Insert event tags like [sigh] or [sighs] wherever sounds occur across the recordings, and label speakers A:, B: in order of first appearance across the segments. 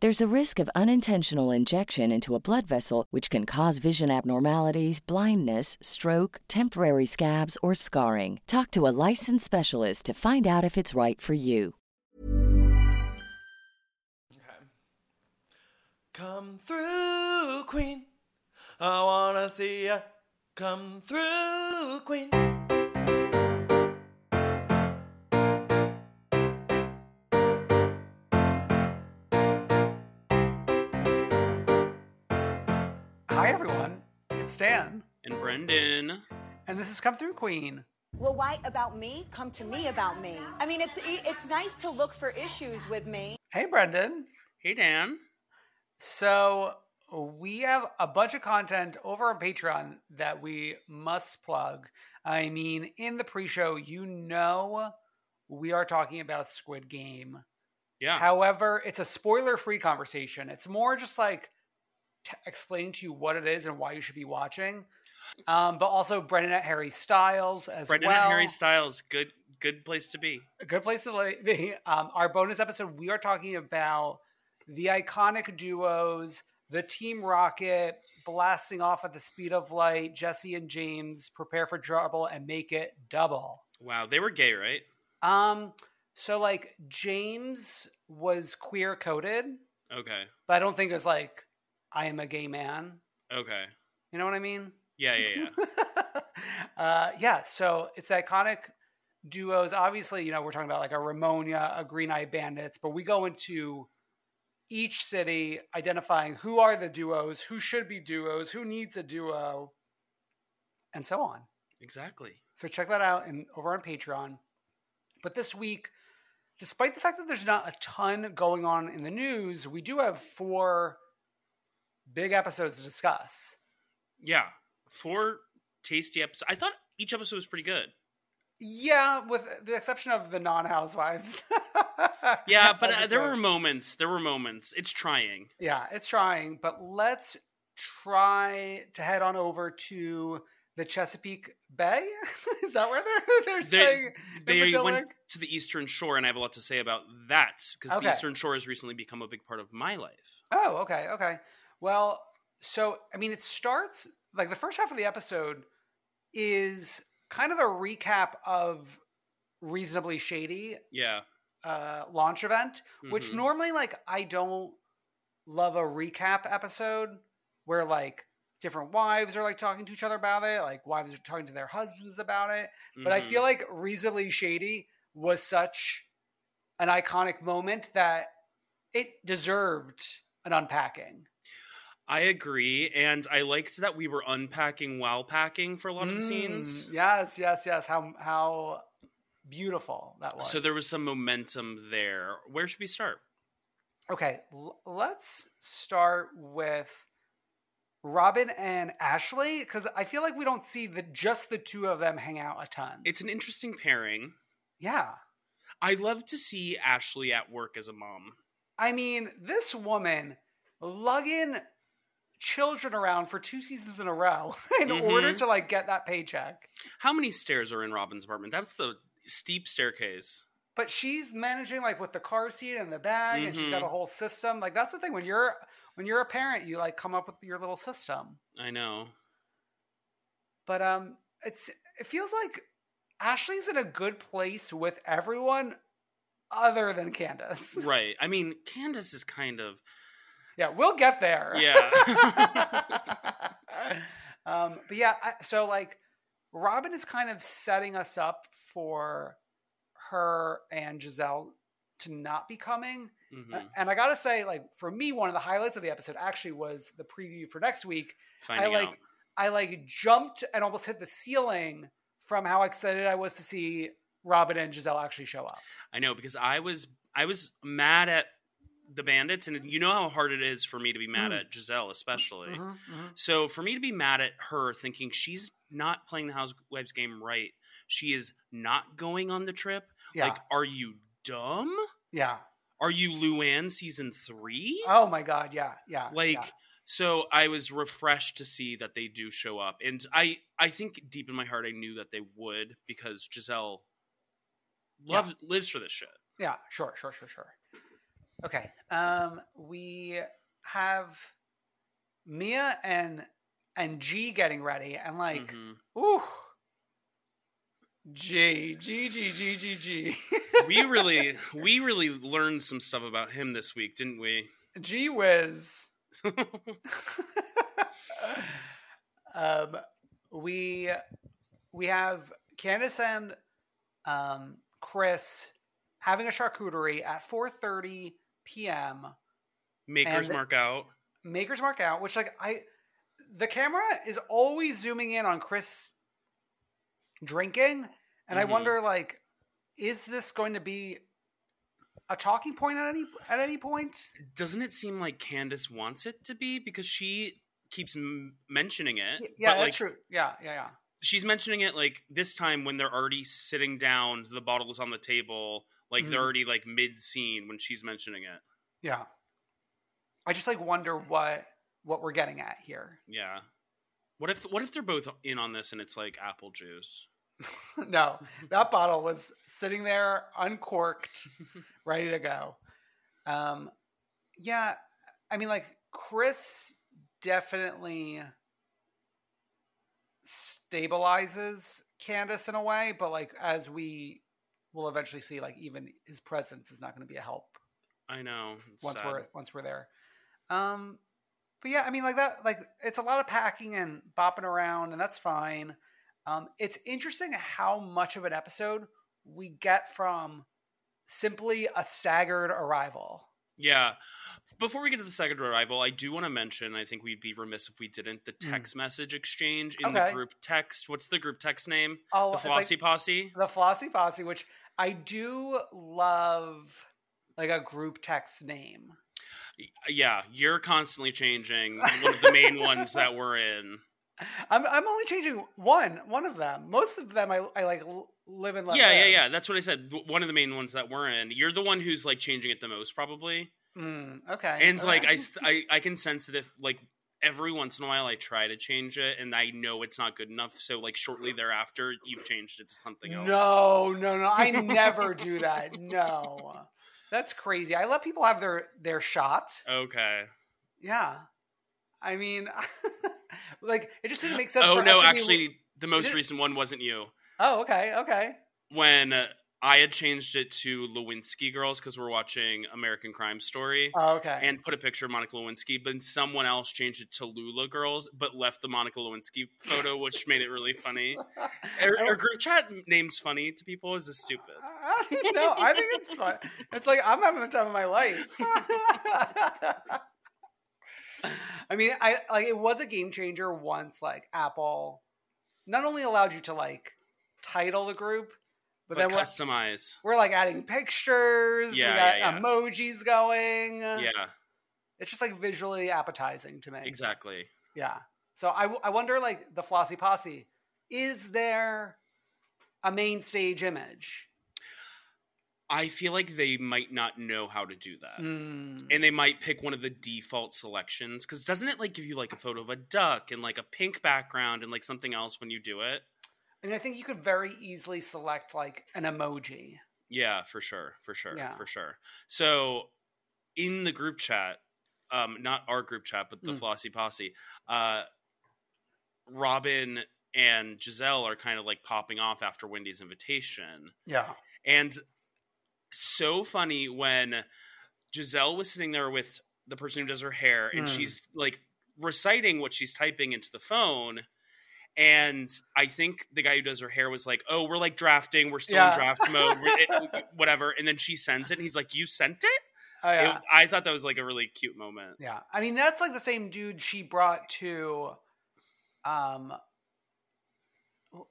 A: There's a risk of unintentional injection into a blood vessel, which can cause vision abnormalities, blindness, stroke, temporary scabs, or scarring. Talk to a licensed specialist to find out if it's right for you.
B: Come through, Queen. I wanna see ya. Come through, Queen.
C: Hi, everyone. It's Dan,
D: And Brendan.
C: and this is Come Through Queen.
E: Well, why about me? Come to me about me. I mean, it's it's nice to look for issues with me.
C: Hey, Brendan.
D: Hey, Dan.
C: So, we have a bunch of content over on Patreon that we must plug. I mean, in the pre show, you know we are talking about Squid Game.
D: Yeah.
C: However, it's a spoiler free conversation. It's more just like t- explaining to you what it is and why you should be watching. Um, but also Brendan at Harry Styles as
D: Brendan
C: well.
D: and Harry Styles. Good, good place to be.
C: a good place to be. Um, our bonus episode, we are talking about the iconic duos, the Team Rocket blasting off at the speed of light. Jesse and James prepare for trouble and make it double.
D: Wow, they were gay, right?
C: Um, so like James was queer coded,
D: Okay.
C: but I don't think it was like I am a gay man.
D: Okay.
C: You know what I mean?
D: Yeah, yeah, yeah. [laughs]
C: uh, yeah, so it's iconic duos. Obviously, you know, we're talking about like a Ramonia, a Green Eye Bandits, but we go into each city identifying who are the duos, who should be duos, who needs a duo, and so on.
D: exactly.
C: So check that out and over on Patreon. But this week, despite the fact that there's not a ton going on in the news, we do have four big episodes to discuss.
D: Yeah. Four tasty episodes. I thought each episode was pretty good.
C: Yeah, with the exception of the non-housewives. [laughs]
D: Yeah, but uh, there were moments. There were moments. It's trying.
C: Yeah, it's trying, but let's try to head on over to the Chesapeake Bay. [laughs] Is that where they're [laughs] they're
D: They,
C: saying
D: they went to the Eastern Shore, and I have a lot to say about that because
C: Okay.
D: the Eastern Shore has recently become a big part of my life.
C: Oh, okay, okay. Well, so I mean, it starts like the first half of the episode is kind of a recap of reasonably shady
D: Yeah.
C: uh, launch event, which
D: Mhm.
C: normally like I don't love a recap episode where like different wives are like talking to each other about it, like wives are talking to their husbands about it. But I feel like reasonably shady was such an iconic moment that it deserved an unpacking.
D: I agree, and I liked that we were unpacking while packing for a lot of the scenes.
C: Mm, Yes, yes, yes. How how beautiful that was.
D: So there was some momentum there. Where should we start?
C: Okay, l- let's start with Robyn and Ashley because I feel like we don't see the just the two of them hang out a ton.
D: It's an interesting pairing.
C: yeah,
D: I love to see Ashley at work as a mom.
C: I mean, this woman lugging children around for two seasons in a row [laughs] in
D: Mhm.
C: order to like get that paycheck.
D: How many stairs are in Robyn's apartment? That's the steep staircase.
C: But she's managing like with the car seat and the bag, and she's got a whole system. Like that's the thing when you're when you're a parent, you like come up with your little system.
D: I know.
C: But um, it's it feels like Ashley's in a good place with everyone other than Candace. [laughs]
D: Right. I mean, Candace is kind of
C: Yeah, we'll get there.
D: Yeah. [laughs] [laughs]
C: um, but yeah, I, so like Robyn is kind of setting us up for her and Gizelle to not be coming.
D: mhm,
C: And I gotta say, like for me, one of the highlights of the episode actually was the preview for next week.
D: finding
C: I like
D: out.
C: I like jumped and almost hit the ceiling from how excited I was to see Robyn and Gizelle actually show up.
D: I know because I was I was mad at the bandits, and you know how hard it is for me to be mad
C: Mm.
D: at Gizelle, especially.
C: Mhm,
D: So for me to be mad at her, thinking she's not playing the housewives game right, she is not going on the trip.
C: Yeah.
D: Like, are you dumb?
C: Yeah.
D: Are you Luann season three?
C: Oh my god. Yeah. Yeah.
D: like
C: yeah.
D: so i was refreshed to see that they do show up and i i think deep in my heart i knew that they would because gizelle love, lives for this shit
C: Yeah, sure, sure, sure, sure. Okay. Um we have Mia and and G getting ready and like
D: Mhm.
C: ooh G G G G G G
D: we really we really learned some stuff about him this week didn't we
C: G whiz. [laughs] um we we have Candace and um Chris having a charcuterie at 4:30 p.m.
D: makers
C: And-
D: mark out
C: Makers Mark out, which like I the camera is always zooming in on Chris drinking, and I
D: Mhm.
C: wonder like, is this going to be a talking point at any at any point?
D: doesn't it seem like candace wants it to be because she keeps m- mentioning it
C: Y- Yeah, that's
D: like,
C: true. Yeah, yeah, yeah.
D: she's mentioning it like this time when they're already sitting down the bottle is on the table like they're
C: Mhm.
D: already like mid scene when she's mentioning it
C: Yeah. I just like wonder what what we're getting at here.
D: yeah what if what if they're both in on this and it's like apple juice [laughs]
C: no, that bottle was sitting there uncorked, [laughs] ready to go. Um, yeah, I mean, like Chris definitely stabilizes Candace in a way, but like as we will eventually see, like even his presence is not going to be a help
D: i know
C: once
D: sad.
C: we're once we're there. Um, but yeah, I mean, like that, like it's a lot of packing and bopping around, and that's fine. Um, it's interesting how much of an episode we get from simply a staggered arrival.
D: yeah before we get to the second arrival i do want to mention i think we'd be remiss if we didn't the text message exchange in
C: Hmm. Okay.
D: the group text what's the group text name
C: Oh,
D: the
C: it's like-
D: flossy posse
C: The Flossy Posse, which I do love, like a group text name.
D: yeah you're constantly changing one of the main [laughs] ones that we're in
C: I'm I'm only changing one one of them. Most of them I I like live and let
D: yeah yeah
C: live.
D: yeah that's what i said one of the main ones that we're in you're the one who's like changing it the most probably
C: Mm, okay.
D: and it's like. I, [laughs] I i can sense that if like every once in a while i try to change it and i know it's not good enough so like shortly [laughs] thereafter you've changed it to something else
C: No, no, no. I never [laughs] do that. No. That's crazy. I let people have their their shot.
D: okay
C: Yeah. I mean [laughs] like it just didn't make sense
D: oh
C: for
D: no
C: be-
D: actually the most recent one wasn't you
C: Oh, okay. Okay.
D: when uh, i had changed it to lewinsky girls because we're watching american crime story
C: Oh, okay.
D: and put a picture of Monica Lewinsky, but someone else changed it to Lula Girls, but left the Monica Lewinsky photo, which made it really funny. [laughs] Our, our group chat names funny to people is this stupid. [laughs]
C: no, I think it's fun. It's like I'm having the time of my life. [laughs] I mean, I like it was a game changer once like Apple not only allowed you to like title the group, But,
D: But,
C: then we're,
D: customize.
C: we're like adding pictures.
D: Yeah,
C: we got
D: yeah, yeah.
C: emojis going.
D: Yeah,
C: It's just like visually appetizing to me.
D: exactly.
C: Yeah. So I, I wonder, like, the Flossy Posse, is there a main stage image?
D: I feel like they might not know how to do that.
C: Mm.
D: And they might pick one of the default selections because doesn't it like give you like a photo of a duck and like a pink background and like something else when you do it?
C: I mean, I think you could very easily select like an emoji.
D: Yeah, for sure, for sure,
C: Yeah.
D: for sure. So in the group chat, um, not our group chat, but the
C: Mm.
D: Flossy Posse, uh, Robyn and Gizelle are kind of like popping off after Wendy's invitation.
C: Yeah.
D: And so funny when Gizelle was sitting there with the person who does her hair and
C: Mm.
D: she's like reciting what she's typing into the phone. And I think the guy who does her hair was like, "Oh, we're like drafting. We're still
C: Yeah.
D: in draft mode. It- [laughs] whatever." And then she sends it. And he's like, "You sent it?"
C: Oh, yeah.
D: It- I thought that was like a really cute moment.
C: Yeah. I mean, that's like the same dude she brought to um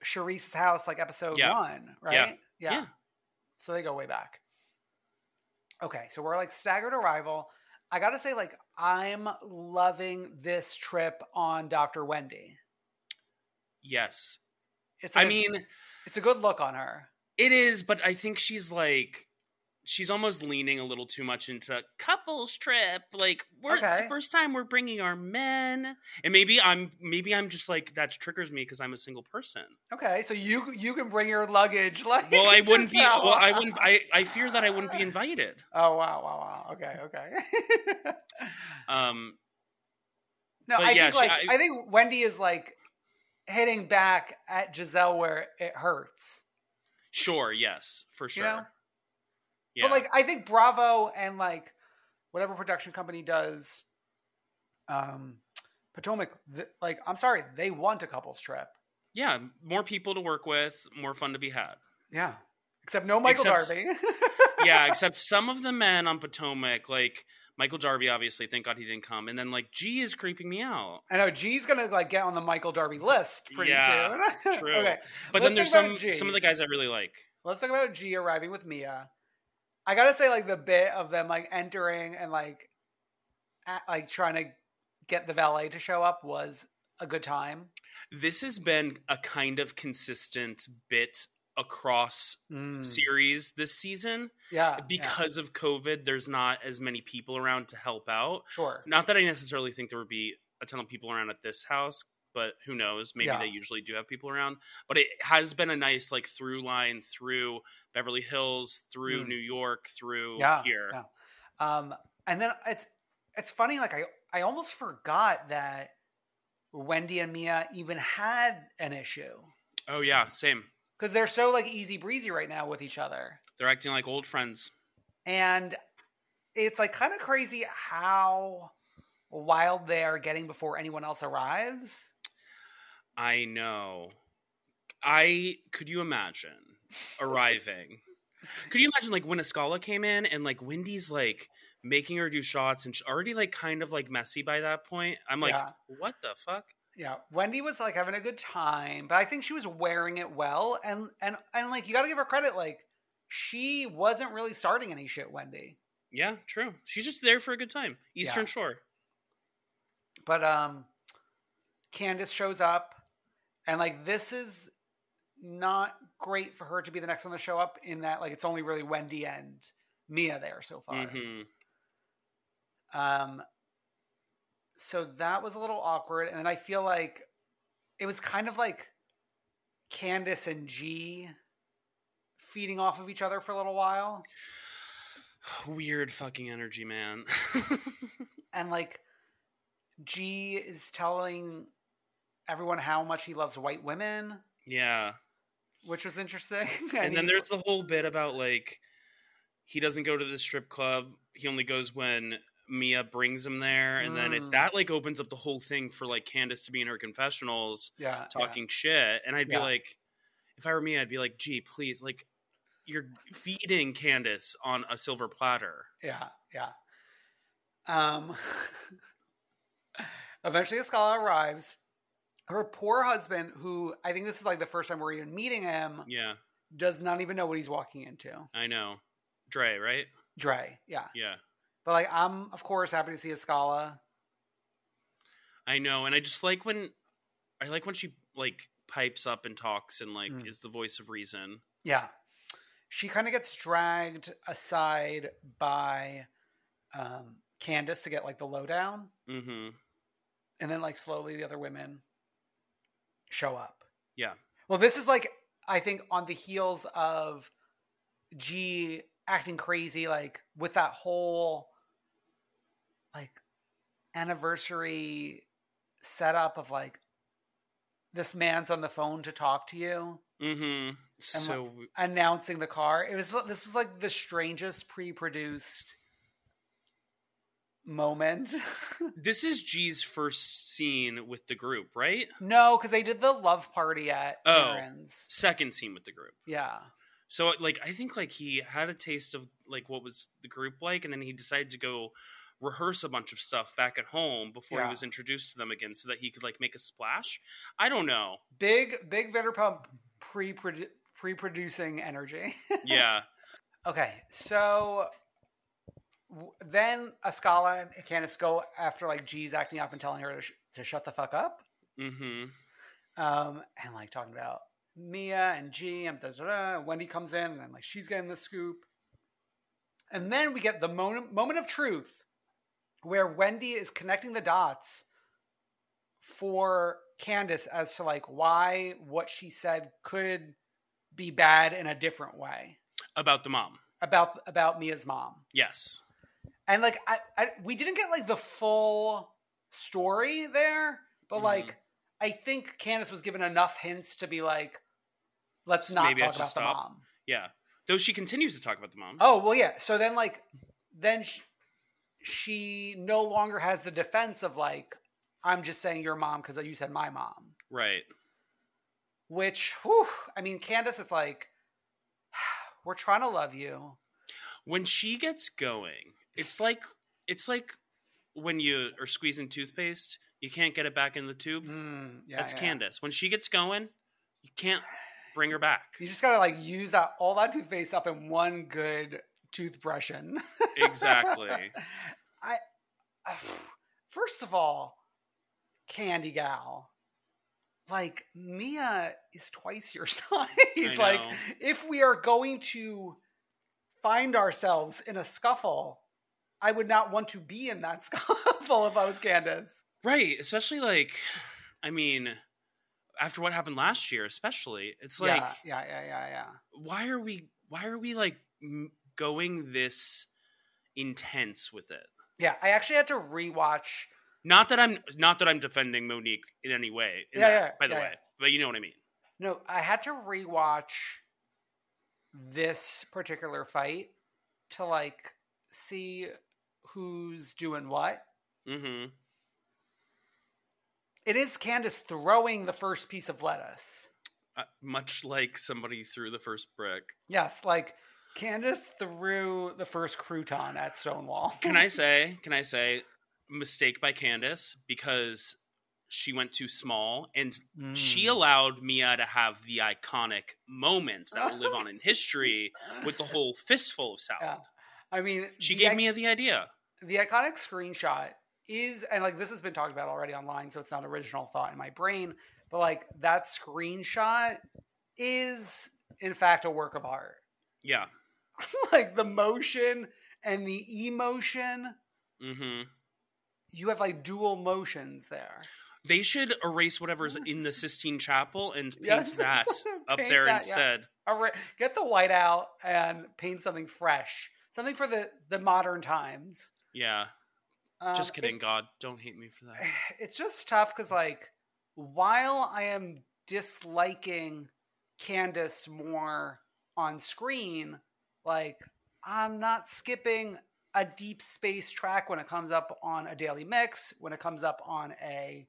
C: Sharice's house, like episode
D: Yeah.
C: one, right?
D: Yeah.
C: So they go way back. Okay, so we're like staggered arrival. I gotta say, like, I'm loving this trip on Dr. Wendy.
D: Yes,
C: It's
D: I
C: like a-
D: mean
C: it's a good look on her.
D: it is, but I think she's like. She's almost leaning a little too much into couples trip. Like we're it's the first time we're bringing our men, and maybe I'm maybe I'm just like that triggers me because I'm a single person.
C: Okay, so you you can bring your luggage. [laughs] Like,
D: Well, I wouldn't be. Well, I wouldn't. I I fear that I wouldn't be [laughs] invited.
C: Oh wow, wow, wow. Okay, okay. [laughs]
D: Um,
C: No, I
D: yeah,
C: think like
D: I-
C: I, think Wendy is like hitting back at Gizelle where it hurts.
D: sure, yes, for sure.
C: know?
D: Yeah,
C: But like I think Bravo and like whatever production company does um Potomac th- like I'm sorry, they want a couples trip.
D: yeah, more people to work with, more fun to be had.
C: Yeah. Except no Michael
D: Except-
C: Darby.
D: yeah, [laughs] except some of the men on Potomac, like Michael Darby, obviously, thank God he didn't come, and then like G is creeping me out.
C: I know G's gonna like get on the Michael Darby list pretty
D: Yeah,
C: soon. [laughs]
D: True,
C: okay.
D: but
C: let's
D: then there's some
C: G.
D: some of the guys I really like.
C: Let's talk about G arriving with Mia. I gotta say, like the bit of them like entering and like at, like trying to get the valet to show up was a good time.
D: This has been a kind of consistent bit across
C: Mm.
D: series this season
C: Yeah,
D: because of COVID. There's not as many people around to help out.
C: sure.
D: Not that I necessarily think there would be a ton of people around at this house, but who knows? Maybe
C: Yeah.
D: they usually do have people around. But it has been a nice like through line through Beverly Hills, through
C: Mm.
D: New York, through
C: Yeah,
D: here.
C: yeah. Um, and then it's it's funny. Like I I almost forgot that Wendy and Mia even had an issue
D: Oh yeah, same.
C: Because they're so like easy breezy right now with each other.
D: They're acting like old friends.
C: And it's like kind of crazy how wild they are getting before anyone else arrives.
D: I know. I could you imagine [laughs] arriving? could you imagine like when Askale came in and like Wendy's like making her do shots and she's already like kind of like messy by that point? I'm like,
C: Yeah.
D: what the fuck?
C: Yeah, Wendy was like having a good time, but I think she was wearing it well, and and and like you got to give her credit, like she wasn't really starting any shit, Wendy.
D: Yeah, true. She's just there for a good time. Eastern
C: Yeah.
D: Shore.
C: But um, Candace shows up, and like this is not great for her to be the next one to show up. In that, like it's only really Wendy and Mia there so far.
D: hmm
C: Um, so that was a little awkward, and then I feel like it was kind of like Candace and G feeding off of each other for a little while, [sighs]
D: Weird fucking energy, man. [laughs]
C: and like G is telling everyone how much he loves white women,
D: yeah.
C: which was interesting. [laughs]
D: And then there's the whole bit about like he doesn't go to the strip club. He only goes when Mia brings him there, and then
C: Mm.
D: it, that like opens up the whole thing for like Candace to be in her confessionals
C: yeah
D: talking shit. And I'd be like, if I were Mia, I'd be like, gee, please, like you're feeding Candace on a silver platter.
C: Yeah, yeah. Um [laughs] eventually Askale arrives. Her poor husband, who I think this is like the first time we're even meeting him,
D: Yeah.
C: does not even know what he's walking into.
D: I know. Dre, right?
C: Dre, yeah.
D: Yeah.
C: But like, I'm of course happy to see Askale.
D: I know, and I just like when I like when she like pipes up and talks and like
C: Mm.
D: is the voice of reason.
C: Yeah. She kind of gets dragged aside by um, Candace to get like the lowdown.
D: Mm-hmm.
C: And then like slowly the other women show up.
D: Yeah.
C: Well, this is like, I think on the heels of G acting crazy, like with that whole like anniversary setup of like this man's on the phone to talk to you
D: Mm-hmm. So
C: like, announcing the car. It was this was like the strangest pre-produced moment. [laughs]
D: this is G's first scene with the group, right?
C: no, because they did the love party at
D: Oh.
C: Aaron's.
D: Second scene with the group.
C: Yeah.
D: So like I think like he had a taste of like what was the group like, and then he decided to go rehearse a bunch of stuff back at home before
C: Yeah.
D: he was introduced to them again, so that he could like make a splash. I don't know.
C: Big big Vanderpump pre pre producing energy. [laughs]
D: Yeah.
C: okay, so w- then Askale and Candace go after like G's acting up and telling her to, sh- to shut the fuck up.
D: mm-hmm.
C: um, and like talking about Mia and G and da, da, da. Wendy comes in and like she's getting the scoop, and then we get the moment moment of truth where Wendy is connecting the dots for Candace as to like why what she said could be bad in a different way
D: About the mom.
C: about about Mia's mom.
D: Yes.
C: And like I, I we didn't get like the full story there, but
D: Mhm.
C: like I think Candace was given enough hints to be like, let's not
D: Maybe
C: talk about the mom.
D: Yeah. Though she continues to talk about the mom.
C: Oh well, yeah. So then like, then she, she no longer has the defense of like, I'm just saying your mom because you said my mom.
D: Right.
C: Which, whew, I mean, Candace, it's like, [sighs] we're trying to love you.
D: When she gets going, it's like it's like when you are squeezing toothpaste, you can't get it back in the tube.
C: Mm, yeah,
D: That's
C: yeah.
D: Candace. When she gets going, you can't bring her back.
C: You just gotta like use that all that toothpaste up in one good toothbrushing.
D: Exactly. [laughs]
C: I, I [sighs] first of all, Candy Gal, like Mia is twice your [laughs] size. Like if we are going to find ourselves in a scuffle, I would not want to be in that [laughs] scuffle if I was Candace.
D: Right, especially like I mean after what happened last year especially. It's like
C: yeah, yeah, yeah, yeah, yeah.
D: why are we why are we like going this intense with it?
C: Yeah, I actually had to rewatch.
D: Not that I'm not that I'm defending Monique in any way. in
C: Yeah,
D: that,
C: yeah,
D: by the
C: yeah,
D: way,
C: yeah.
D: but you know what I mean.
C: No, I had to rewatch this particular fight to like see who's doing what.
D: Mm-hmm.
C: It is Candace throwing the first piece of lettuce.
D: Uh, much like somebody threw the first brick.
C: Yes, like Candace threw the first crouton at Stonewall.
D: Can I say? Can I say? Mistake by Candace because she went too small and she
C: Mm.
D: allowed Mia to have the iconic moment that will live on in [laughs] history with the whole fistful of salad.
C: Yeah. I mean,
D: She gave
C: ic-
D: Mia the idea.
C: the iconic screenshot is and like this has been talked about already online so it's not original thought in my brain but like that screenshot is in fact a work of art
D: Yeah. [laughs]
C: like the motion and the emotion
D: hmm
C: you have like dual motions there
D: They should erase whatever's in the [laughs] Sistine Chapel and paint
C: Yes. [laughs]
D: that up
C: Paint
D: there
C: that, yeah.
D: instead.
C: Right, get the white out and paint something fresh something for the the modern times
D: Yeah.
C: Um,
D: Just
C: it-
D: kidding, God. Don't hate me for that. [sighs]
C: it's just tough because like while i am disliking candace more on screen like i'm not skipping a deep space track when it comes up on a daily mix when it comes up on a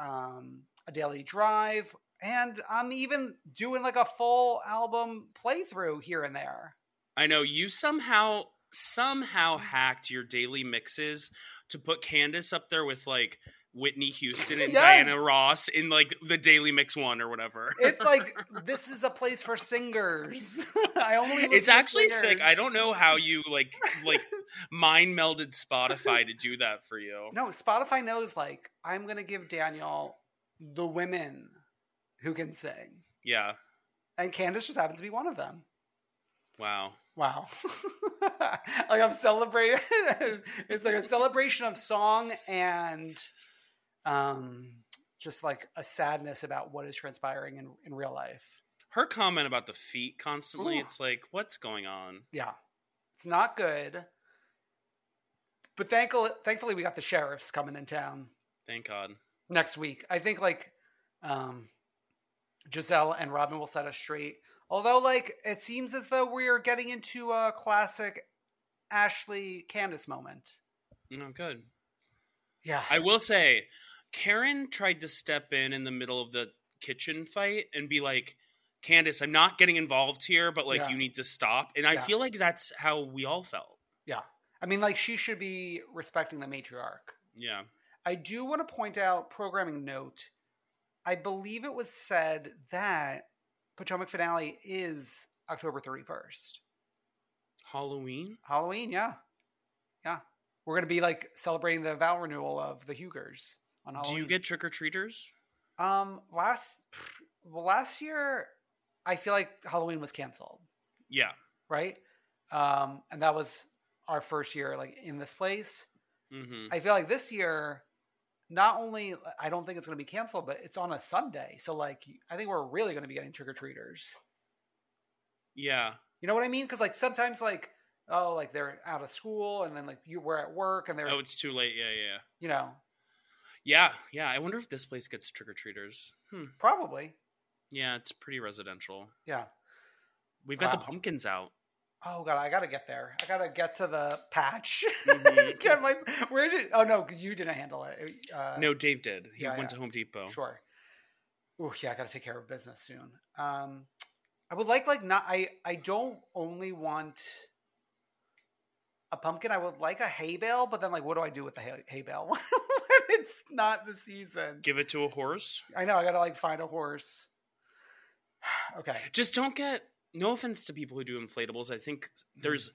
C: um a daily drive and i'm even doing like a full album playthrough here and there.
D: I know you somehow somehow hacked your daily mixes to put Candace up there with like Whitney Houston and
C: Yes!
D: Diana Ross in like the Daily Mix one or whatever.
C: It's [laughs] like this is a place for singers. [laughs] I only.
D: it's
C: to
D: actually sick. I don't know how you like like [laughs] mind melded Spotify to do that for you.
C: No, Spotify knows. Like, I'm gonna give Daniel the women who can sing,
D: Yeah.
C: and Candace just happens to be one of them.
D: Wow.
C: Wow. like I'm celebrating. it's like a celebration of song and um just like a sadness about what is transpiring in, in real life.
D: Her comment about the feet constantly,
C: Ooh.
D: it's like, what's going on?
C: Yeah. It's not good. But thankfully, thankfully we got the sheriffs coming in town
D: Thank God.
C: next week. I think like um Gizelle and Robyn will set us straight. Although like it seems as though we are getting into a classic Ashley Candace moment.
D: No, good.
C: Yeah.
D: I will say, Karen tried to step in in the middle of the kitchen fight and be like, Candace, I'm not getting involved here, but like,
C: Yeah.
D: you need to stop. And I
C: Yeah.
D: feel like that's how we all felt.
C: Yeah. I mean, like, she should be respecting the matriarch.
D: Yeah.
C: I do want to point out, programming note, I believe it was said that Potomac finale is October 31st.
D: Halloween?
C: Halloween, yeah. Yeah. We're going to be like celebrating the vow renewal of the Hugers on
D: Do you get trick or treaters?
C: Um, last, well, last year, I feel like Halloween was canceled.
D: Yeah.
C: right? Um, and that was our first year like in this place.
D: hmm
C: I feel like this year, not only I don't think it's going to be canceled, but it's on a Sunday, so like I think we're really going to be getting trick or treaters.
D: Yeah.
C: You know what I mean? Because like sometimes like oh like they're out of school and then like you were at work and they're
D: Oh, it's too late. Yeah, yeah.
C: you know
D: Yeah, yeah. I wonder if this place gets trick or treaters. Hmm.
C: probably
D: Yeah, it's pretty residential.
C: yeah.
D: We've got the pumpkins out.
C: Oh god, I gotta get there. I gotta get to the patch.
D: Mhm. [laughs]
C: get my where did? Oh no, you didn't handle it. Uh,
D: No, Dave did. He
C: yeah,
D: went
C: yeah.
D: to Home Depot.
C: Sure. Oh yeah, I gotta take care of business soon. Um, I would like like not. I I don't only want a pumpkin. I would like a hay bale, but then like, what do I do with the hay, hay bale [laughs] it's not the season?
D: Give it to a horse.
C: I know I gotta like find a horse. [sighs] okay.
D: Just don't get. No offense to people who do inflatables. I think there's mm.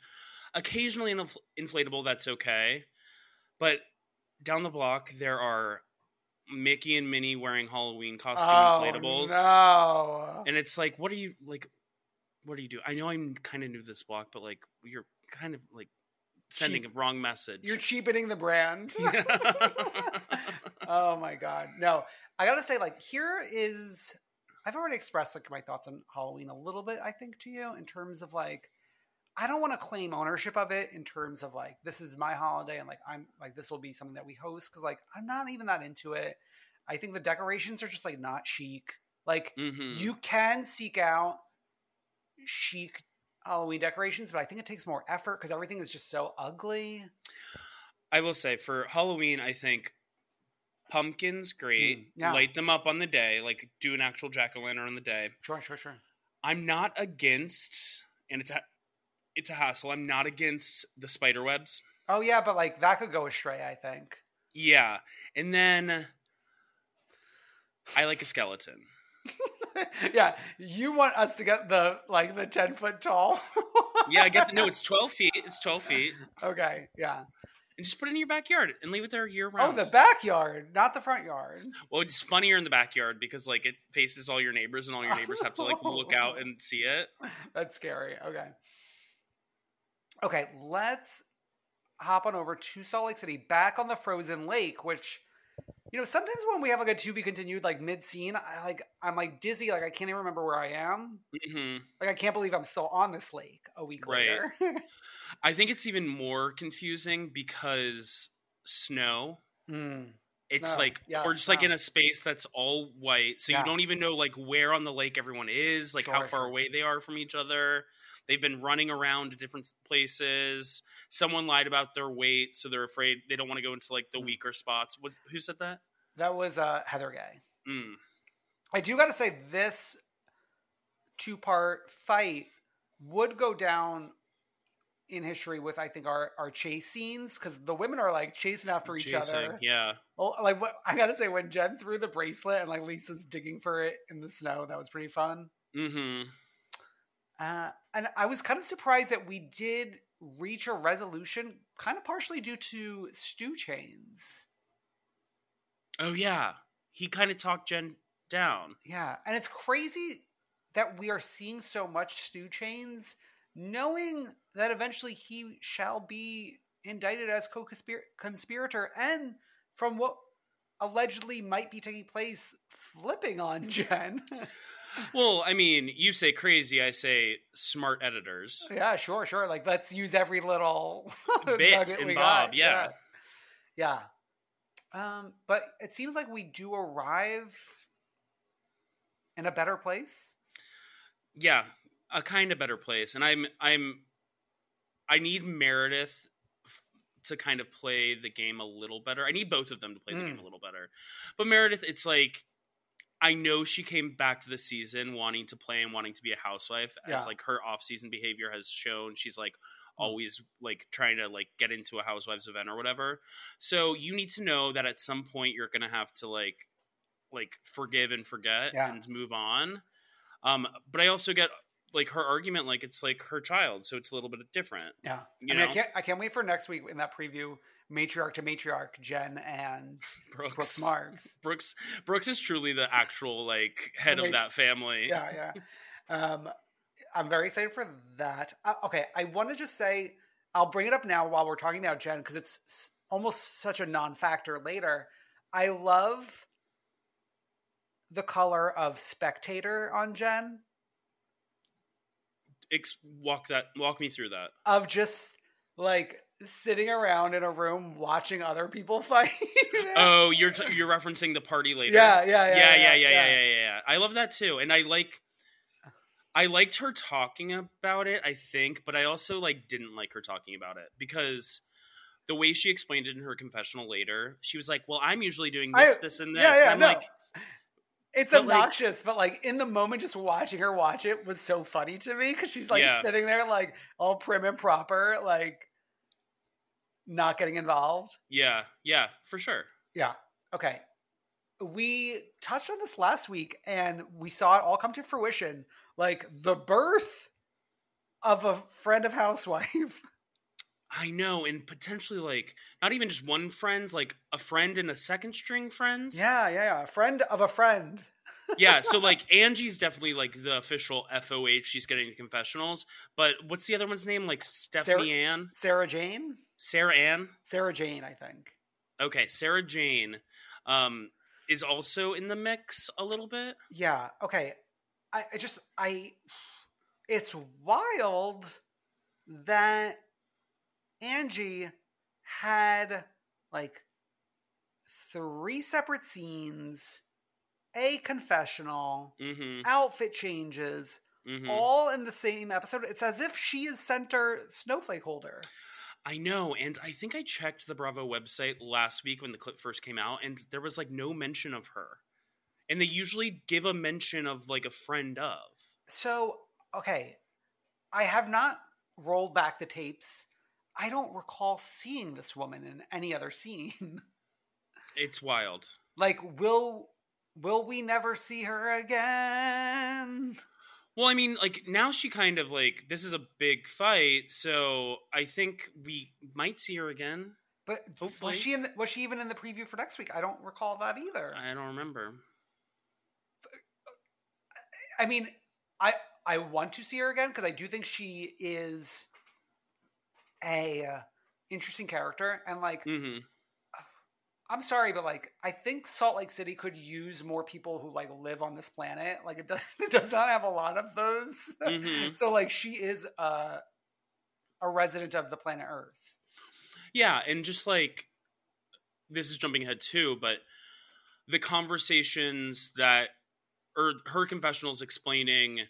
D: occasionally an infl- inflatable that's okay, but down the block there are Mickey and Minnie wearing Halloween costume
C: Oh,
D: inflatables,
C: no.
D: and it's like, what are you like? What do you do? I know I'm kind of new to this block, but like you're kind of like sending
C: Cheap.
D: a wrong message.
C: You're cheapening the brand. [laughs] [laughs] oh my god. No. I gotta say, like, here is I've already expressed like my thoughts on Halloween a little bit, I think, to you, in terms of like I don't want to claim ownership of it in terms of like this is my holiday and like I'm like this will be something that we host because like I'm not even that into it. I think the decorations are just like not chic. Like
D: Mhm.
C: you can seek out chic Halloween decorations, but I think it takes more effort because everything is just so ugly.
D: I will say for Halloween, I think pumpkins great.
C: Mm, yeah.
D: Light them up on the day, like do an actual jack o' lantern on the day.
C: Sure, sure, sure.
D: I'm not against, and it's a, it's a hassle. I'm not against the spider webs.
C: Oh yeah, but like that could go astray. I think.
D: Yeah, and then I like a skeleton. [laughs] [laughs]
C: yeah, you want us to get the like the ten foot tall. [laughs]
D: Yeah, I get the, no. It's twelve feet. It's twelve feet,
C: okay, yeah.
D: and just put it in your backyard and leave it there year
C: oh,
D: round.
C: Oh, the backyard, not the front yard.
D: Well, it's funnier in the backyard because like it faces all your neighbors, and all your neighbors have to like [laughs] look out and see it.
C: That's scary. Okay. Okay, let's hop on over to Salt Lake City, back on the frozen lake, which you know, sometimes when we have like a to be continued like mid scene, I like I'm like dizzy, like I can't even remember where I am.
D: hmm
C: Like I can't believe I'm still on this lake a week
D: Right.
C: later. [laughs]
D: I think it's even more confusing because snow.
C: Mm.
D: It's
C: Snow.
D: like
C: Yeah,
D: or just like in a space that's all white, so
C: Yeah.
D: you don't even know like where on the lake everyone is, like how far
C: sure.
D: away they are from each other. They've been running around to different places. Someone lied about their weight, so they're afraid they don't want to go into like the
C: Mm.
D: weaker spots. Was who said that?
C: That was uh, Heather Gay.
D: Mm.
C: I do got to say, this two part fight would go down in history with I think our our chase scenes because the women are like chasing after each
D: Chasing,
C: other.
D: Yeah.
C: Oh, like what I gotta say, when Jen threw the bracelet and like Lisa's digging for it in the snow, that was pretty fun.
D: Mm-hmm.
C: Uh, and I was kind of surprised that we did reach a resolution, kind of partially due to stew chains.
D: Oh yeah. He kind of talked Jen down.
C: Yeah, and it's crazy that we are seeing so much stew chains, knowing that eventually he shall be indicted as co-conspirator, and from what allegedly might be taking place, flipping on [laughs] Jen. [laughs]
D: Well, I mean, you say crazy, I say smart editors.
C: yeah, sure, sure. Like let's use every little [laughs]
D: Bit and Bob, yeah.
C: yeah. yeah. Um, but it seems like we do arrive in a better place.
D: Yeah, a kind of better place. And I'm I'm I need Meredith to kind of play the game a little better. I need both of them to play the game
C: Mm.
D: a little better. But Meredith, it's like I know she came back to the season wanting to play and wanting to be a housewife as
C: Yeah.
D: Like her off-season behavior has shown. She's like always like trying to like get into a housewives event or whatever. So you need to know that at some point you're going to have to like like forgive and forget
C: Yeah.
D: and move on. Um but I also get like her argument like it's like her child, so it's a little bit different.
C: Yeah,
D: You
C: and I
D: know?
C: can't I can't wait for next week in that preview, matriarch to matriarch, Jen and [laughs]
D: Brooks.
C: Brooks Marks. [laughs]
D: Brooks Brooks is truly the actual like head of that family.
C: Yeah, yeah. Um, I'm very excited for that. Uh, okay, I want to just say I'll bring it up now while we're talking about Jen because it's s- almost such a non-factor later. I love the color of spectator on Jen
D: Ex- walk that walk me through that.
C: of just like sitting around in a room watching other people [laughs] fight.
D: Oh, you're t- you're referencing the party later.
C: Yeah, yeah, yeah,
D: yeah,
C: yeah,
D: yeah, yeah, yeah,
C: yeah.
D: yeah, yeah. I love that too, and I like. I liked her talking about it, I think, but I also like didn't like her talking about it because the way she explained it in her confessional later, she was like, "Well, I'm usually doing this,
C: I-
D: this, and this."
C: Yeah, yeah,
D: I'm
C: no.
D: like,
C: It's
D: But, like-
C: obnoxious, but like in the moment, just watching her watch it was so funny to me because she's like
D: Yeah.
C: sitting there, like all prim and proper, like not getting involved.
D: "Yeah, yeah, for sure."
C: Yeah. Okay. We touched on this last week and we saw it all come to fruition. Like the birth of a friend of housewife. [laughs]
D: I know, and potentially like not even just one friend's, like a friend and a second string friends.
C: yeah, yeah, yeah. A friend of a friend.
D: yeah. So [laughs] like Angie's definitely like the official FOH. She's getting the confessionals, but what's the other one's name? Like Stephanie Ann,
C: Sarah Jane?
D: Sarah Ann.
C: Sarah Jane, I think.
D: Okay, Sarah Jane um, is also in the mix a little bit.
C: Yeah. Okay. I, I just I it's wild that Angie had like three separate scenes, a confessional,
D: Mm-hmm.
C: outfit changes,
D: hmm
C: all in the same episode. It's as if she is center snowflake holder.
D: I know, and I think I checked the Bravo website last week when the clip first came out, and there was like no mention of her. And they usually give a mention of like a friend of.
C: So, okay, I have not rolled back the tapes. I don't recall seeing this woman in any other scene. [laughs]
D: It's wild.
C: like, will will we never see her again?
D: Well, I mean, like now she kind of like this is a big fight, so I think we might see her again.
C: But
D: Hopefully.
C: was she in the, was she even in the preview for next week? I don't recall that either.
D: I don't remember.
C: I mean, I I want to see her again because I do think she is a uh, interesting character and like
D: hmm
C: I'm sorry, but like I think Salt Lake City could use more people who like live on this planet. Like it does, [laughs] it does not have a lot of those.
D: Mhm. [laughs]
C: so like she is a a resident of the planet Earth.
D: Yeah, and just like this is jumping ahead too, but the conversations that or her confessionals explaining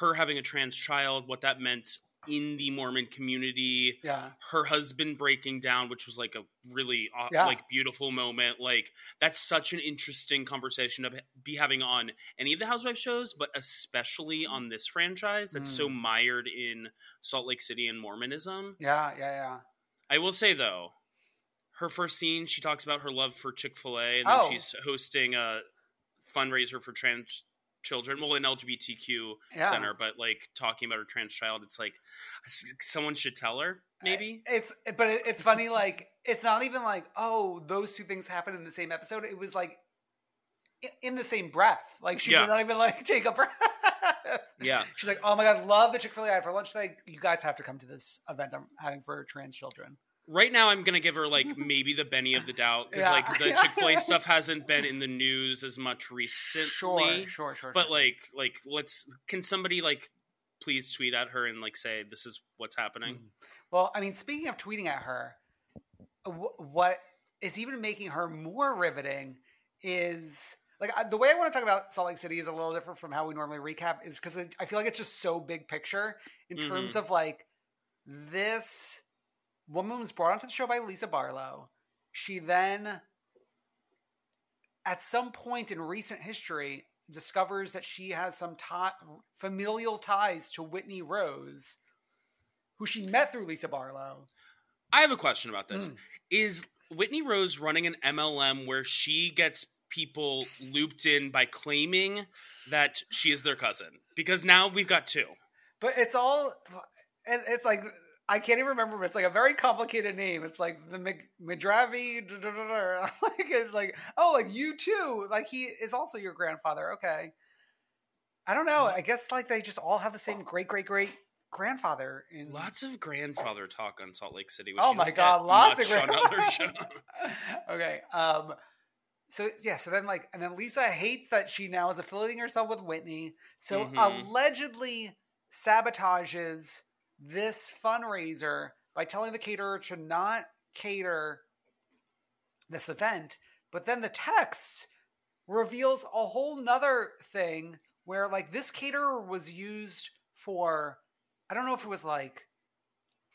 D: her having a trans child, what that meant in the Mormon community.
C: Yeah.
D: Her husband breaking down, which was like a really
C: Yeah.
D: like beautiful moment. Like that's such an interesting conversation to be having on any of the Housewives shows, but especially on this franchise that's so
C: Mm.
D: mired in Salt Lake City and Mormonism.
C: Yeah, yeah, yeah.
D: I will say though, her first scene, she talks about her love for Chick Fil A, and then
C: Oh.
D: she's hosting a fundraiser for trans children. Well, an LGBTQ
C: Yeah.
D: center, but like talking about her trans child, it's like someone should tell her. Maybe
C: It's but it's funny. Like it's not even like oh those two things happened in the same episode. It was like in the same breath. Like she
D: Yeah.
C: did not even like [laughs] take a breath.
D: yeah.
C: She's like, oh my god, love the Chick Fil A I had for lunch today. You guys have to come to this event I'm having for trans children.
D: Right now, I'm gonna give her like [laughs] maybe the Benny of the doubt because
C: Yeah.
D: like the [laughs] Chick Fil A stuff hasn't been in the news as much recently.
C: Sure, sure, sure.
D: But
C: sure.
D: like, like let's can somebody like please tweet at her and like say this is what's happening.
C: Well, I mean, speaking of tweeting at her, wh- what is even making her more riveting is like I- the way I want to talk about Salt Lake City is a little different from how we normally recap, is because I feel like it's just so big picture in terms
D: Mhm.
C: of like this woman was brought onto the show by Lisa Barlow. She then, at some point in recent history, discovers that she has some familial ties to Whitney Rose, who she met through Lisa Barlow.
D: I have a question about this.
C: Mm.
D: Is Whitney Rose running an MLM where she gets people looped in by claiming that she is their cousin? Because now we've got two.
C: But it's all, it, it's like I can't even remember. But it's like a very complicated name. It's like the Madravi, [laughs] like it's like oh, like you too. Like he is also your grandfather. Okay, I don't know. I guess like they just all have the same great great great grandfather. In
D: Lots of grandfather talk on Salt Lake City. Which
C: oh my god, lots of
D: much on other
C: grandfather. [laughs] [laughs] okay. Um. So yeah. So then like, and then Lisa hates that she now is affiliating herself with Whitney. So
D: Mhm.
C: allegedly sabotages this fundraiser by telling the caterer to not cater this event. But then the text reveals a whole nother thing where like this caterer was used for I don't know if it was like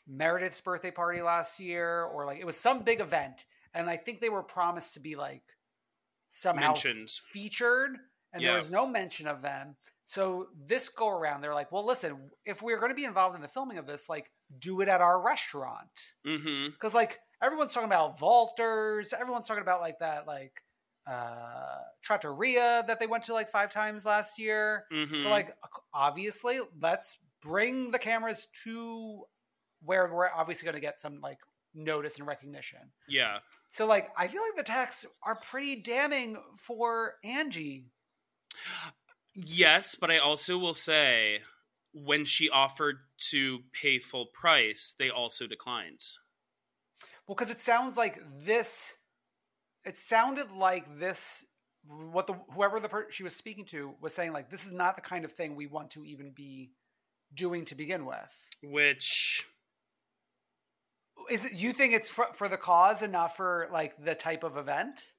C: Meredith's birthday party last year or like it was some big event and I think they were promised to be like somehow featured and
D: Yeah.
C: there was no mention of them. So this go around they're like, "Well, listen, if we're going to be involved in the filming of this, like do it at our restaurant."
D: Mm-hmm.
C: Because like everyone's talking about Valter's, everyone's talking about like that like uh trattoria that they went to like five times last year.
D: Mhm.
C: So like obviously, let's bring the cameras to where we're obviously going to get some like notice and recognition.
D: Yeah.
C: So like I feel like the texts are pretty damning for Angie.
D: Yes, but I also will say when she offered to pay full price, they also declined.
C: Well, because it sounds like this. It sounded like this. What the whoever the per- she was speaking to was saying, like this is not the kind of thing we want to even be doing to begin with.
D: Which
C: Is it you think it's for, for the cause and not for like the type of event?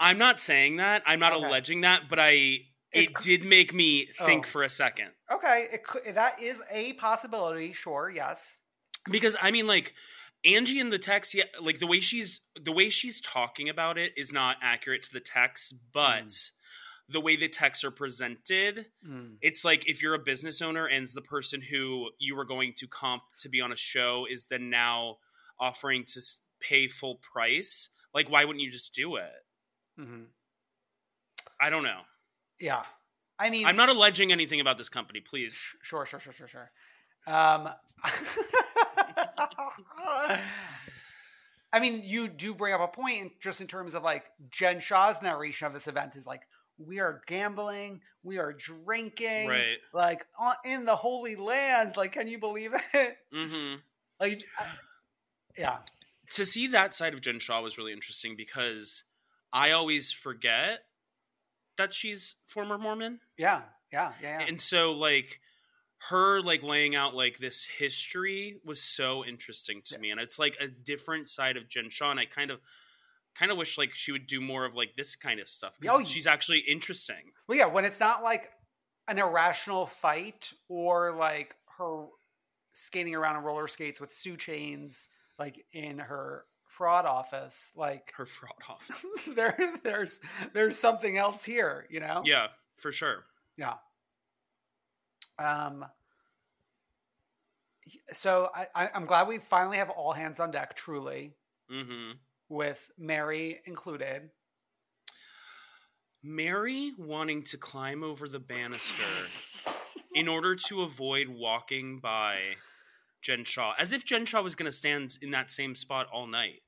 D: I'm not saying that. I'm not
C: Okay.
D: alleging that, but I it did make me think
C: Oh.
D: for a second.
C: Okay, it that is a possibility. Sure, yes.
D: because I mean, like Angie in the text, yeah, like the way she's the way she's talking about it is not accurate to the text, but the way the texts are presented,
C: Mm.
D: it's like if you're a business owner and the person who you were going to comp to be on a show is then now offering to pay full price, like why wouldn't you just do it?
C: hmm
D: I don't know.
C: Yeah, I mean,
D: I'm not alleging anything about this company, please.
C: Sure, sure, sure, sure, sure. Um, [laughs] I mean, you do bring up a point in, just in terms of like Jen Shaw's narration of this event is like, we are gambling, we are drinking,
D: Right.
C: like in the Holy Land. Like, can you believe it?
D: hmm [laughs]
C: Like, I- yeah,
D: to see that side of Jen Shaw was really interesting because I always forget that she's former Mormon.
C: yeah, yeah, yeah, yeah.
D: And so like her like laying out like this history was so interesting to me. And it's like a different side of Jen Shaw. And I kind of kind of wish like she would do more of like this kind of stuff. 'cause
C: Oh,
D: she's actually interesting.
C: Well, yeah, when it's not like an irrational fight or like her skating around on roller skates with Sue chains, like in her fraud office. Like
D: Her fraud [laughs] office.
C: there, there's there's something else here, you know?
D: yeah, for sure.
C: Yeah. Um. So I, I, I'm glad we finally have all hands on deck. Truly,
D: hmm
C: with Mary included.
D: Mary wanting to climb over the banister in order to avoid walking by Jen Shaw, as if Jen Shaw was going to stand in that same spot all night.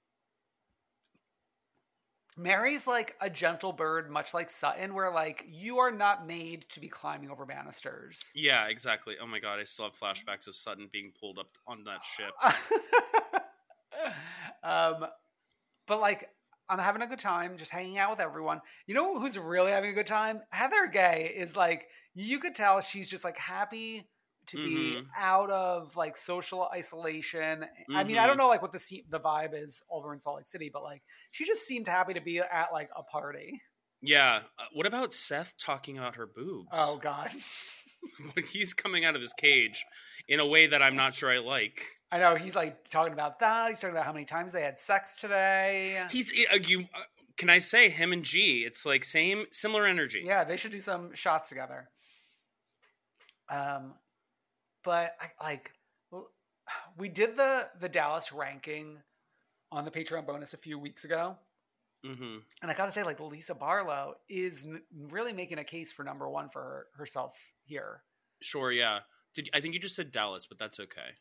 C: Mary's like a gentle bird, much like Sutton, where like you are not made to be climbing over banisters.
D: Yeah, exactly. Oh my god, I still have flashbacks of Sutton being pulled up on that ship. [laughs]
C: um, but like I'm having a good time, just hanging out with everyone. You know who's really having a good time? Heather Gay is like you could tell she's just like happy to be
D: Mhm.
C: out of like social isolation. I mean, I don't
D: Mhm.
C: know like what the the vibe is over in Salt Lake City, but like she just seemed happy to be at like a party.
D: Yeah. Uh, what about Seth talking about her boobs?
C: Oh God, [laughs] [laughs]
D: He's coming out of his cage in a way that I'm not sure I like.
C: I know he's like talking about that. He's talking about how many times they had sex today.
D: He's uh, you. Uh, can I say him and G? It's like same similar energy.
C: Yeah, they should do some shots together. Um, but I like [sighs] we did the the Dallas ranking on the Patreon bonus a few weeks ago,
D: hmm
C: and I got to say, like Lisa Barlow is m- really making a case for number one for her, herself here.
D: Sure. Yeah. Did I think you just said Dallas, but that's okay.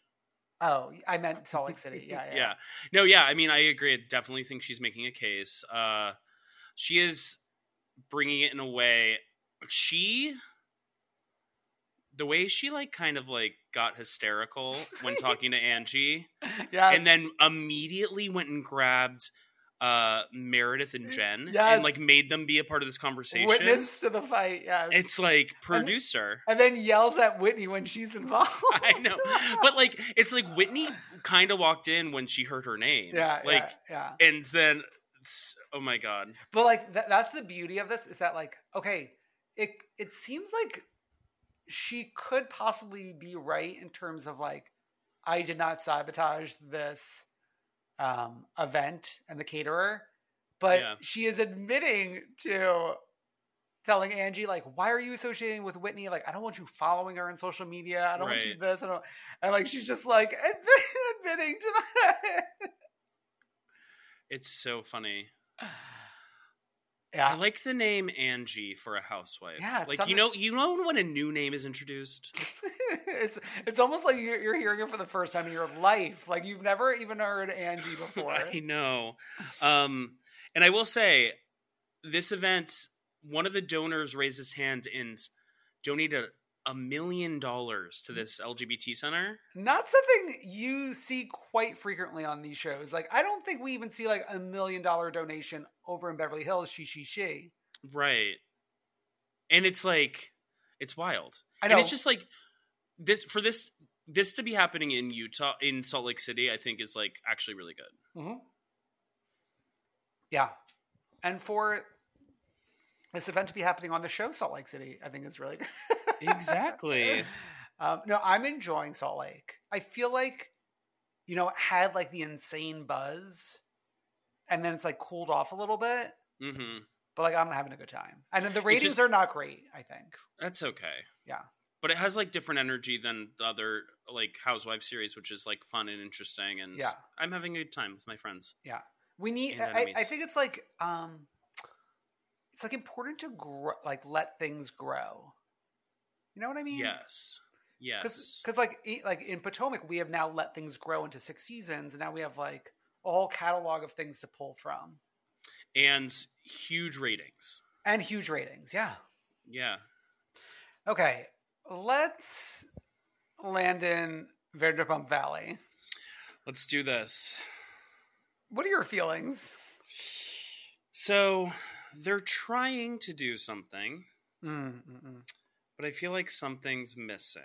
C: Oh, I meant Salt Lake City. Yeah, [laughs] yeah.
D: yeah. No, yeah. I mean, I agree. I definitely think she's making a case. Uh, she is bringing it in a way. She, the way she like kind of like got hysterical when [laughs] talking to Angie,
C: yeah.
D: and then immediately went and grabbed uh Meredith and Jen
C: Yes.
D: and like made them be a part of this conversation.
C: witness to the fight. Yeah,
D: It's like producer.
C: and then yells at Whitney when she's involved. [laughs]
D: I know. But like it's like Whitney kind of walked in when she heard her name.
C: yeah,
D: Like
C: yeah, yeah.
D: and then oh my god.
C: But like th- that's the beauty of this is that like okay, it it seems like she could possibly be right in terms of like I did not sabotage this um event and the caterer, but
D: Yeah.
C: she is admitting to telling Angie like why are you associating with Whitney like I don't want you following her on social media I don't want you
D: Right.
C: this I don't and like she's just like [laughs] admitting to that
D: It's so funny. [sighs]
C: yeah
D: I like the name Angie for a housewife.
C: Yeah,
D: like
C: something-
D: you know, you know when a new name is introduced. [laughs]
C: it's it's almost like you're, you're hearing it for the first time in your life. Like you've never even heard Angie [laughs] before.
D: I know. Um, and I will say, this event, one of the donors raised his hand and donated a million dollars to this LGBT center.
C: Not something you see quite frequently on these shows. Like I don't think we even see like a million dollar donation over in Beverly Hills. She she she.
D: Right. And it's like, it's wild.
C: I
D: And
C: know.
D: it's just like this for this this to be happening in Utah in Salt Lake City, I think is like actually really good.
C: hmm Yeah, and for this event to be happening on the show Salt Lake City, I think is really good. [laughs]
D: Exactly.
C: um, no, I'm enjoying Salt Lake. I feel like, you know, it had like the insane buzz, and then it's like cooled off a little bit.
D: hmm
C: But like I'm having a good time, and then the ratings
D: just-
C: are not great. I think.
D: That's okay.
C: Yeah.
D: But it has like different energy than the other like housewife series, which is like fun and interesting and
C: Yeah.
D: I'm having a good time with my friends.
C: Yeah, we need. I, I think it's like um, it's like important to grow, like let things grow. You know what I mean?
D: Yes. Yes.
C: Because like like in Potomac, we have now let things grow into six seasons, and now we have like a whole catalog of things to pull from
D: and huge ratings.
C: and huge ratings. Yeah.
D: Yeah.
C: Okay, let's land in Vanderpump Valley.
D: Let's do this.
C: What are your feelings?
D: So they're trying to do something, but I feel like something's missing.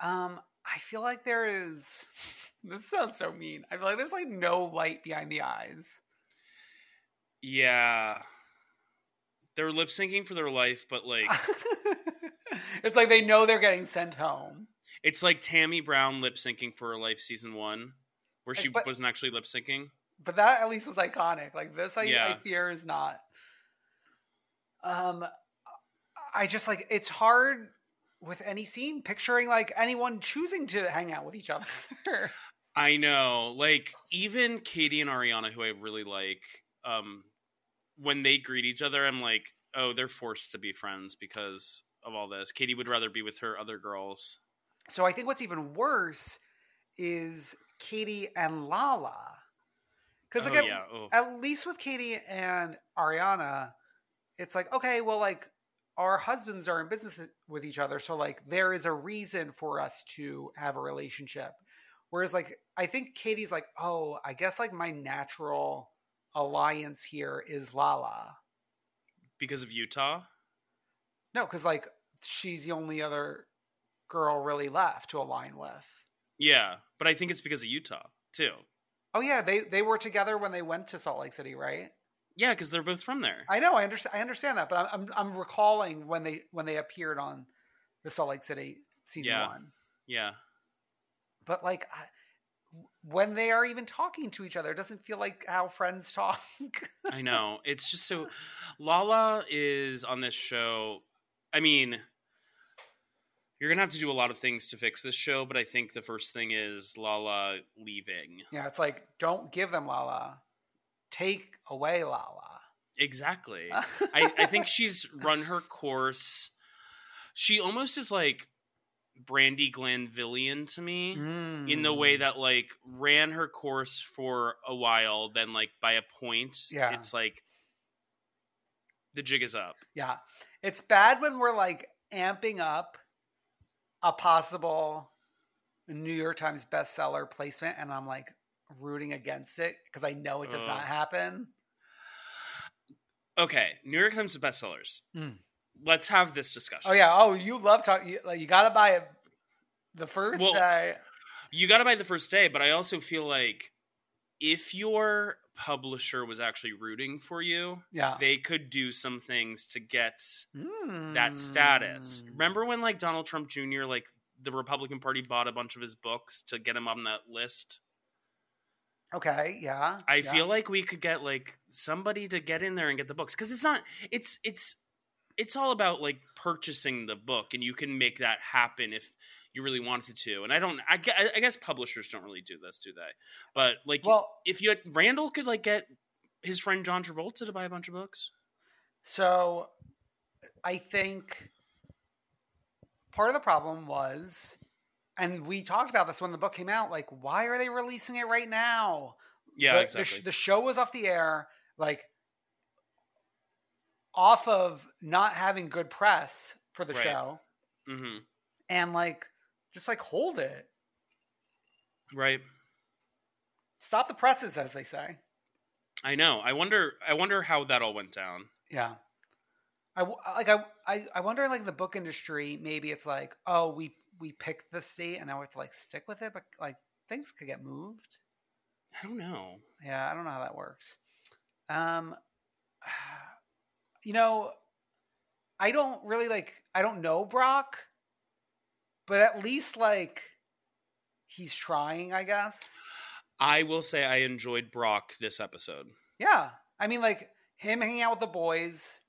C: Um, I feel like there is. This sounds so mean. I feel like there's like no light behind the eyes.
D: Yeah. They're lip syncing for their life, but like [laughs]
C: it's like they know they're getting sent home.
D: It's like Tammy Brown lip syncing for her life season one, where she
C: But-
D: wasn't actually lip syncing.
C: but that at least was iconic. Like this, I, I
D: Yeah.
C: fear is not. Um, I just like it's hard with any scene picturing like anyone choosing to hang out with each other. [laughs]
D: I know. Like even Katie and Ariana, who I really like, um, when they greet each other, I'm like, oh, they're forced to be friends because of all this. Katie would rather be with her other girls.
C: so I think what's even worse is Katie and Lala. Because like
D: Oh,
C: at,
D: yeah. Oh.
C: at least with Katie and Ariana, it's like okay, well, like our husbands are in business with each other, so like there is a reason for us to have a relationship. Whereas like I think Katie's like, oh, I guess like my natural alliance here is Lala.
D: Because of Utah?
C: No, because like she's the only other girl really left to align with.
D: Yeah. But I think it's because of Utah, too.
C: Oh yeah, they they were together when they went to Salt Lake City, right?
D: Yeah, because they're both from there.
C: I know, I understand, I understand that, but I'm, I'm I'm recalling when they when they appeared on the Salt Lake City season
D: Yeah.
C: one.
D: Yeah.
C: But like I, when they are even talking to each other, it doesn't feel like how friends talk. [laughs]
D: I know. It's just so Lala is on this show. I mean, you're going to have to do a lot of things to fix this show, but I think the first thing is Lala leaving.
C: yeah, it's like don't give them Lala, take away Lala.
D: Exactly. [laughs] I, I think she's run her course. She almost is like Brandi Glanvillian to me in the
C: Mm.
D: way that like ran her course for a while, then like by a point,
C: Yeah.
D: it's like the jig is up.
C: Yeah. It's bad when we're like amping up a possible New York Times bestseller placement and I'm like rooting against it because I know it does
D: Ugh.
C: not happen.
D: Okay, New York Times bestsellers.
C: Mm.
D: Let's have this discussion.
C: Oh yeah. Oh, you love talking. You, like, you got to buy it the first
D: Well,
C: day.
D: You got to buy the first day, but I also feel like if your publisher was actually rooting for you,
C: Yeah.
D: they could do some things to get
C: Mm.
D: that status. Remember when like Donald Trump Jr. like the Republican Party bought a bunch of his books to get him on that list?
C: Okay. Yeah.
D: I
C: yeah.
D: feel like we could get like somebody to get in there and get the books because it's not it's it's it's all about like purchasing the book and you can make that happen if you really wanted to and i don't i, I guess publishers don't really do this do they but like
C: Well-
D: if you had, randall could like get his friend john travolta to buy a bunch of books
C: So I think part of the problem was, and we talked about this when the book came out, like, why are they releasing it right now?
D: yeah
C: the,
D: exactly
C: The, the show was off the air, like, off of not having good press for the
D: Right.
C: show,
D: hmm
C: and like, just like hold it,
D: right
C: stop the presses, as they say.
D: i know i wonder i wonder how that all went down
C: Yeah. I like I, I I wonder like the book industry maybe it's like oh we we picked the state and now we have to like stick with it but like things could get moved.
D: I don't know.
C: Yeah I don't know how that works. Um [sighs] you know I don't really like I don't know Brock but at least like he's trying I guess.
D: I will say i enjoyed brock this episode.
C: Yeah. I mean like him hanging out with the boys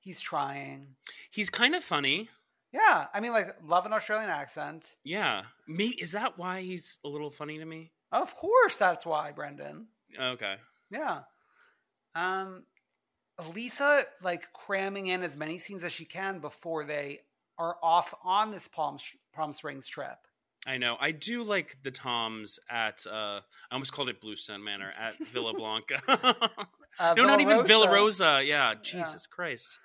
C: he's trying.
D: He's kind of funny
C: Yeah, I mean, like, love an Australian accent.
D: yeah me is that why he's a little funny to me
C: Of course, that's why, Brendan.
D: okay
C: Yeah. Um, Lisa like cramming in as many scenes as she can before they are off on this Palm Palm Springs trip.
D: I know. I do like the Toms at uh I almost called it Bluestone Manor at [laughs] Villa Blanca.
C: Uh, [laughs]
D: no, not even Villa
C: Rosa.
D: Rosa. Yeah, Jesus Christ.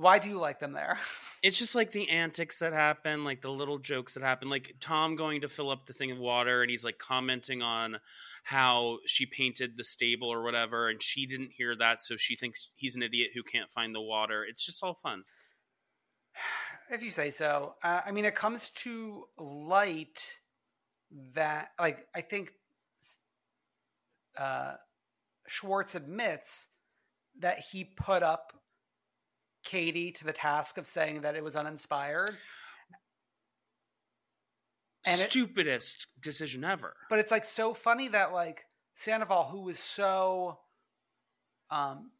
C: Why do you like them there? [laughs]
D: It's just like the antics that happen, like the little jokes that happen, like Tom going to fill up the thing of water and he's like commenting on how she painted the stable or whatever and she didn't hear that so she thinks he's an idiot who can't find the water. It's just all fun. [sighs]
C: if you say so. Uh, I mean, it comes to light that, like, I think uh, Schwartz admits that he put up Katie to the task of saying that it was uninspired. And it-
D: Stupidest decision ever.
C: But it's like so funny that like Sandoval, who was so um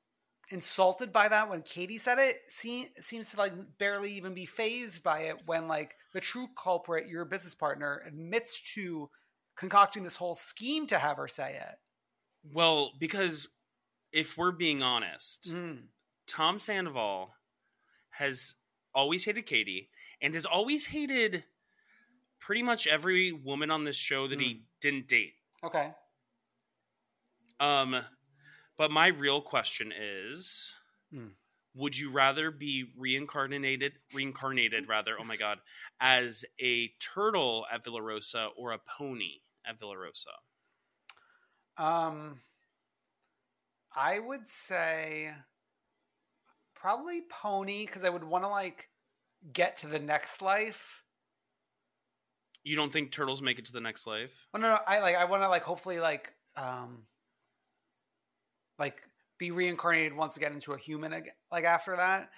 C: insulted by that when Katie said it, se- seems to like barely even be phased by it when like the true culprit, your business partner, admits to concocting this whole scheme to have her say it.
D: Well, because if we're being honest,
C: Mm.
D: Tom Sandoval has always hated Katie and has always hated pretty much every woman on this show that
C: Hmm.
D: he didn't date.
C: Okay.
D: Um, but my real question is,
C: Hmm.
D: would you rather be reincarnated, reincarnated rather? Oh my god, [laughs] as a turtle at Villa Rosa or a pony at Villa Rosa?
C: Um, I would say probably pony because I would want to like get to the next life.
D: You don't think turtles make it to the next life?
C: Well, no, no, I like I want to like hopefully like um like be reincarnated once again into a human again, like after that.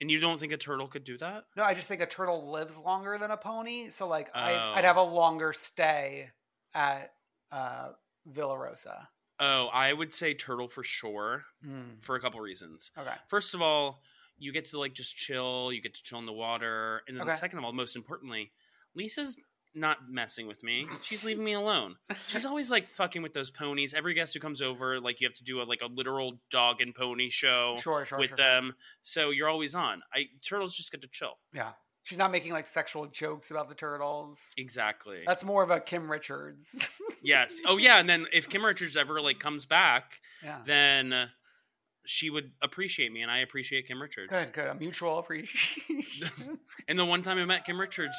D: And you don't think a turtle could do that?
C: No, I just think a turtle lives longer than a pony, so like I,
D: Oh.
C: I'd have a longer stay at uh Villa Rosa.
D: Oh, I would say turtle for sure
C: Mm.
D: for a couple reasons.
C: Okay.
D: First of all, you get to like just chill, you get to chill in the water, and then
C: Okay.
D: second of all, most importantly, Lisa's not messing with me. She's leaving me alone. She's always like fucking with those ponies. Every guest who comes over, like you have to do a like a literal dog and pony show
C: Sure, sure,
D: with
C: sure,
D: them. So you're always on. I turtles just get to chill.
C: Yeah. She's not making like sexual jokes about the turtles.
D: Exactly.
C: That's more of a Kim Richards.
D: yes. Oh yeah, and then if Kim Richards ever like comes back,
C: yeah.
D: then she would appreciate me and I appreciate Kim Richards.
C: Good, good. A mutual appreciation. [laughs]
D: And the one time I met Kim Richards,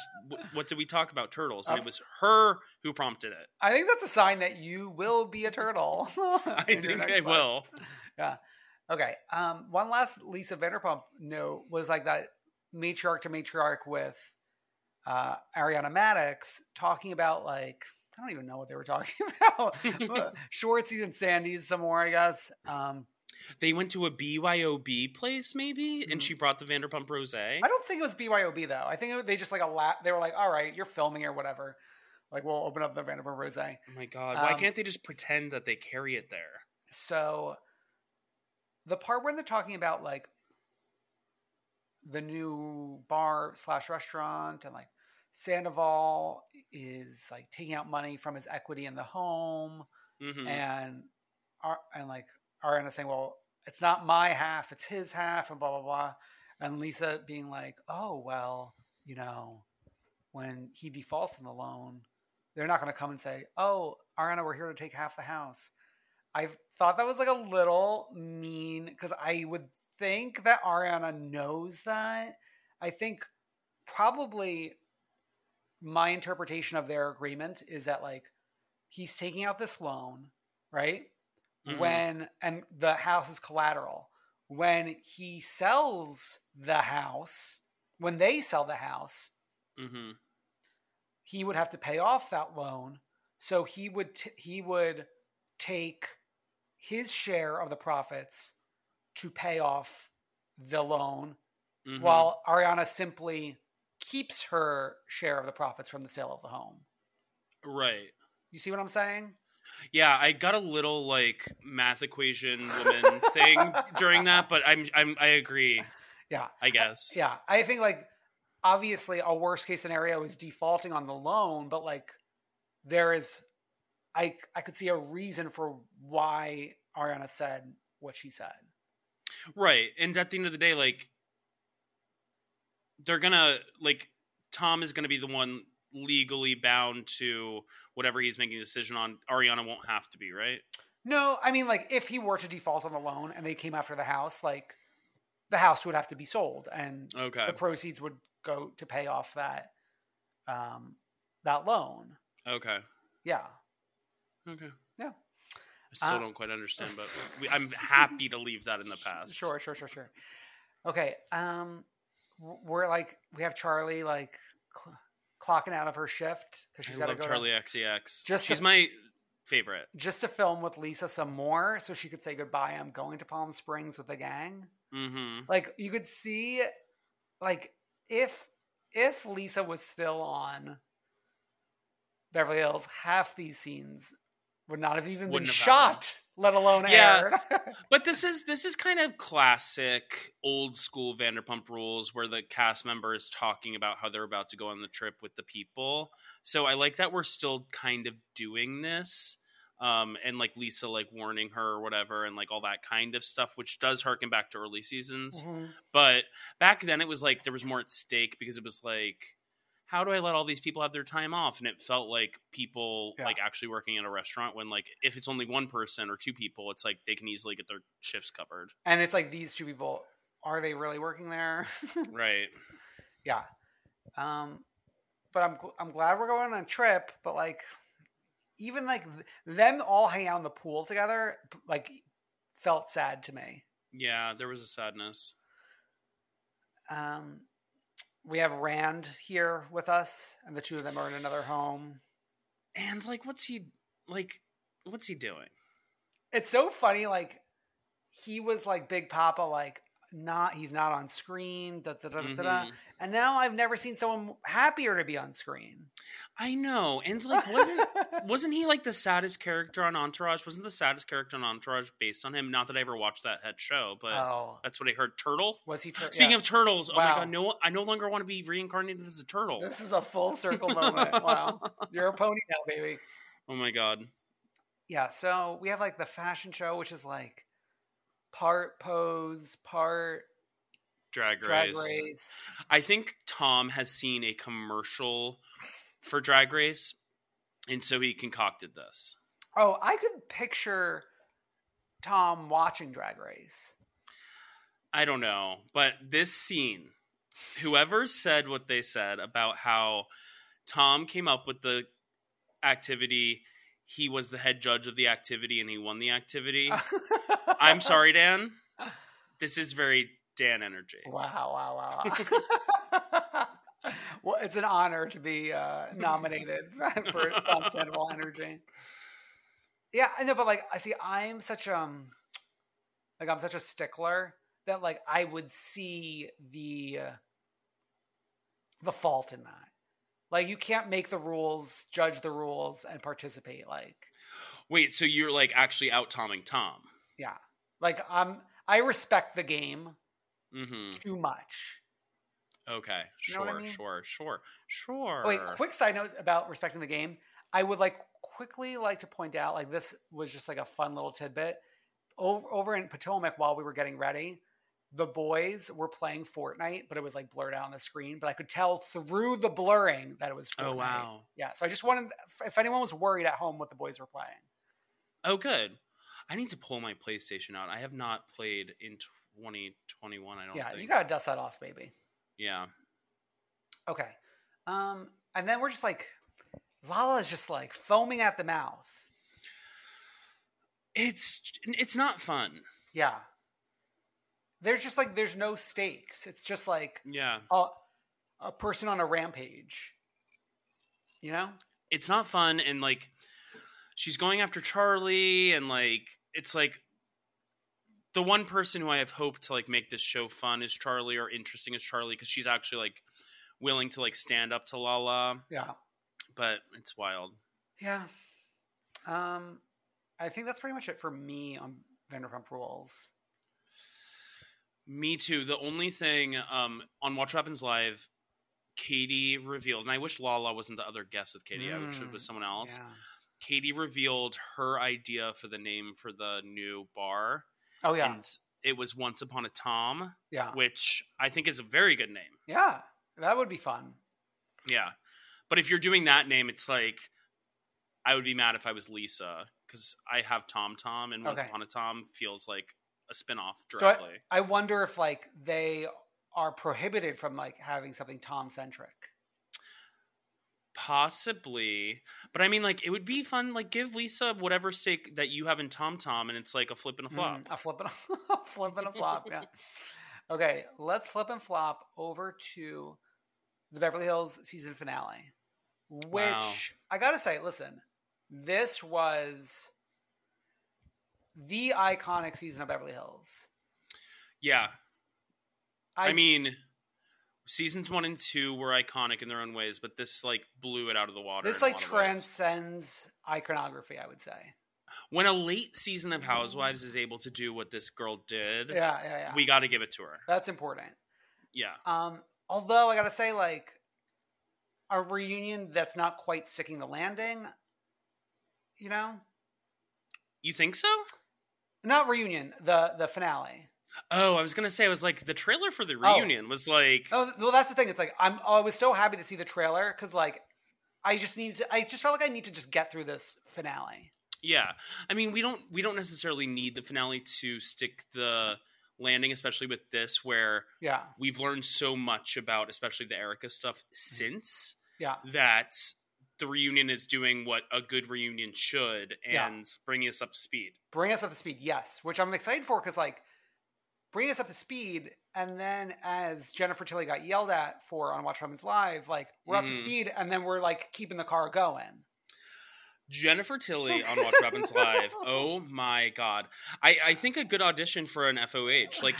D: what did we talk about? Turtles. And it was her who prompted it.
C: I think that's a sign that you will be a turtle. [laughs] [laughs]
D: I
C: in
D: think I
C: life.
D: will.
C: Yeah. Okay. Um, one last Lisa Vanderpump note was like that matriarch to matriarch with uh, Ariana Madix talking about like I don't even know what they were talking [laughs] about. [laughs] Shortsies and Sandies some more, I guess. Um,
D: They went to a BYOB place, maybe, and she brought the Vanderpump Rose.
C: Mm-hmm. I don't think it was BYOB though. I think it, they just like a la- They were like, "All right, you're filming or whatever. Like, we'll open up the Vanderpump Rose."
D: Oh my god! Why
C: Um,
D: can't they just pretend that they carry it there?
C: So the part when they're talking about like the new bar slash restaurant and like Sandoval is like taking out money from his equity in the home
D: Mhm.
C: and Ar- and like Ariana saying, "Well, it's not my half, it's his half," and blah blah blah, and Lisa being like, "Oh well, you know, when he defaults on the loan, they're not going to come and say, "Oh, Ariana, we're here to take half the house." I thought that was like a little mean because I would think that Ariana knows that. I think probably my interpretation of their agreement is that like he's taking out this loan, right?
D: Mhm.
C: When and the house is collateral. When he sells the house, when they sell the house,
D: Mhm.
C: he would have to pay off that loan. So he would t- he would take his share of the profits to pay off the loan,
D: Mhm.
C: while Ariana simply keeps her share of the profits from the sale of the home.
D: right.
C: You see what I'm saying?
D: Yeah, I got a little like math equation woman [laughs] thing during that, but I'm I'm I agree.
C: Yeah.
D: I guess.
C: Yeah, I think like obviously a worst case scenario is defaulting on the loan, but like there is, I I could see a reason for why Ariana said what she said.
D: Right. And at the end of the day, like they're gonna like Tom is gonna be the one legally bound to whatever he's making a decision on. Ariana won't have to be, right?
C: No, I mean like if he were to default on the loan and they came after the house, like the house would have to be sold and
D: Okay.
C: the proceeds would go to pay off that um that loan.
D: Okay.
C: Yeah.
D: Okay.
C: Yeah.
D: I still
C: Uh,
D: don't quite understand, but [laughs] we, I'm happy to leave that in the past.
C: Sure, sure, sure, sure. Okay. Um, we're like we have Charli like cl- clocking out of her shift because she's got to
D: love
C: go
D: Charli
C: to,
D: XCX.
C: Just
D: She's
C: to-
D: my favorite.
C: just to film with Lisa some more so she could say goodbye. I'm going to Palm Springs with the gang.
D: Mm-hmm.
C: Like you could see, like if if Lisa was still on Beverly Hills, half these scenes would not have even been
D: have
C: shot, let alone
D: Yeah.
C: aired. [laughs]
D: But this is this is kind of classic old school Vanderpump Rules, where the cast member is talking about how they're about to go on the trip with the people. So I like that we're still kind of doing this, um, and like Lisa like warning her or whatever, and like all that kind of stuff, which does harken back to early seasons.
C: Mhm.
D: But back then, it was like there was more at stake because it was like. How do I let all these people have their time off? And it felt like people
C: Yeah.
D: like actually working at a restaurant when like if it's only one person or two people, it's like they can easily get their shifts covered.
C: and it's like these two people, are they really working there? [laughs]
D: Right.
C: yeah. Um, but I'm I'm glad we're going on a trip. But like, even like them all hanging out in the pool together, like, felt sad to me.
D: Yeah, there was a sadness.
C: Um, we have Rand here with us, and the two of them are in another home.
D: And like what's he like what's he doing?
C: It's so funny. Like, he was like Big Papa, like not he's not on screen. Da, da, da, da, da, da.
D: Mhm.
C: And now I've never seen someone happier to be on screen.
D: I know. And it's like wasn't [laughs] wasn't he like the saddest character on Entourage? Wasn't the saddest character on Entourage based on him? Not that I ever watched that head show, but
C: oh,
D: that's what I heard. Turtle?
C: was he? Tur-
D: Speaking
C: yeah.
D: of turtles, oh my god, no I no longer want to be reincarnated as a turtle.
C: This is a full circle [laughs] moment. Wow. You're a pony now, baby.
D: Oh my god.
C: Yeah, so we have like the fashion show, which is like part pose, part
D: Drag race.
C: drag race.
D: I think Tom has seen a commercial for Drag Race, and so he concocted this.
C: Oh, I could picture Tom watching Drag Race.
D: I don't know, but this scene, whoever said what they said about how Tom came up with the activity, he was the head judge of the activity and he won the activity. [laughs] I'm sorry, Dan. This is very Dan energy.
C: Wow, wow, wow. [laughs] well, it's an honor to be uh, nominated [laughs] for Tom Sandoval Energy. Yeah, I know, but like, I see, I'm such um, like I'm such a stickler that like I would see the uh, the fault in that. Like, you can't make the rules, judge the rules, and participate. Like,
D: Wait, so you're like actually out Tomming Tom?
C: yeah, like I'm. I respect the game
D: Mm-hmm.
C: too much.
D: Okay,
C: You what I
D: sure,
C: mean?
D: sure, sure, sure.
C: Wait, quick side note about respecting the game. I would like quickly like to point out like this was just like a fun little tidbit. Over, over in Potomac while we were getting ready, the boys were playing Fortnite, but it was like blurred out on the screen. But I could tell through the blurring that it was Fortnite.
D: Oh wow.
C: Yeah, so I just wanted if anyone was worried at home what the boys were playing.
D: Oh, good. I need to pull my PlayStation out. I have not played in 2021. I don't
C: Yeah,
D: think.
C: you gotta dust that off, baby.
D: yeah.
C: Okay. Um, and then we're just like Lala's just like foaming at the mouth.
D: It's it's not fun.
C: Yeah. There's just like there's no stakes. It's just like
D: Yeah.
C: a a person on a rampage. You know?
D: It's not fun and like she's going after Charli and like it's like the one person who I have hoped to like make this show fun is Charli or interesting is Charli because she's actually like willing to like stand up to Lala,
C: Yeah.
D: but it's wild.
C: Yeah. Um I think that's pretty much it for me on Vanderpump Rules.
D: Me too. The only thing um, on Watch Happens Live, Katie revealed, and I wish Lala wasn't the other guest with Katie. I wish it was
C: Mm,
D: someone else.
C: Yeah.
D: Katie revealed her idea for the name for the new bar.
C: Oh yeah.
D: And it was Once Upon a Tom,
C: yeah.
D: which I think is a very good name.
C: Yeah. That would be fun.
D: Yeah. But if you're doing that name, it's like I would be mad if I was Lisa because I have Tom Tom, and Once
C: Okay.
D: Upon a Tom feels like a spinoff
C: So
D: directly.
C: I, I wonder if like they are prohibited from like having something Tom centric.
D: Possibly, but I mean, like, it would be fun. Like, give Lisa whatever stake that you have in Tom Tom, and it's like a flip and a flop.
C: Mm, a flip and a, [laughs] flip and a flop. Yeah. [laughs] Okay, let's flip and flop over to the Beverly Hills season finale, which
D: Wow.
C: I gotta say, listen, this was the iconic season of Beverly Hills.
D: Yeah,
C: I,
D: I, mean, Seasons one and two were iconic in their own ways, but this like blew it out of the water.
C: This like
D: lot of ways.
C: transcends iconography, I would say.
D: When a late season of Housewives is able to do what this girl did,
C: Yeah, yeah, yeah.
D: we got to give it to her.
C: That's important.
D: Yeah.
C: Um, although I gotta say, like, a reunion that's not quite sticking the landing. You know,
D: You think so?
C: Not reunion. The the finale.
D: Oh, I was gonna say, I was like, the trailer for the
C: Oh.
D: reunion was like,
C: Oh, well, that's the thing. It's like I'm. Oh, I was so happy to see the trailer because, like, I just need to. I just felt like I need to just get through this finale.
D: yeah. I mean, we don't we don't necessarily need the finale to stick the landing, especially with this, where
C: Yeah,
D: we've learned so much about, especially the Erika stuff since
C: yeah,
D: that the reunion is doing what a good reunion should
C: Yeah.
D: and bringing us up to speed.
C: bring us up to speed. Yes, which I'm excited for because, like, bring us up to speed, and then as Jennifer Tilly got yelled at for on Watch Happens Live, like we're up to
D: Mhm.
C: speed, and then we're like keeping the car going.
D: Jennifer Tilly on [laughs] Watch Happens Live. Oh my god. I, I think a good audition for an FOH. Like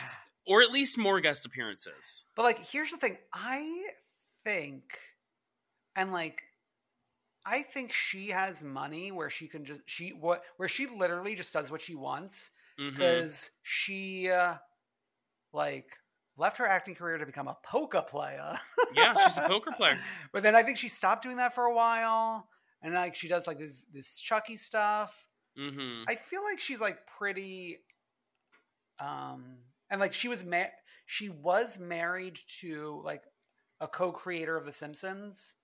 D: or at least more guest appearances.
C: But like, here's the thing. I think, and like, I think she has money where she can just she what where she literally just does what she wants because she uh, like left her acting career to become a poker player.
D: Yeah, she's a poker player. [laughs]
C: But then I think she stopped doing that for a while, and like she does like this this Chucky stuff.
D: hmm
C: I feel like she's like pretty um and like she was ma- she was married to like a co-creator of the Simpsons.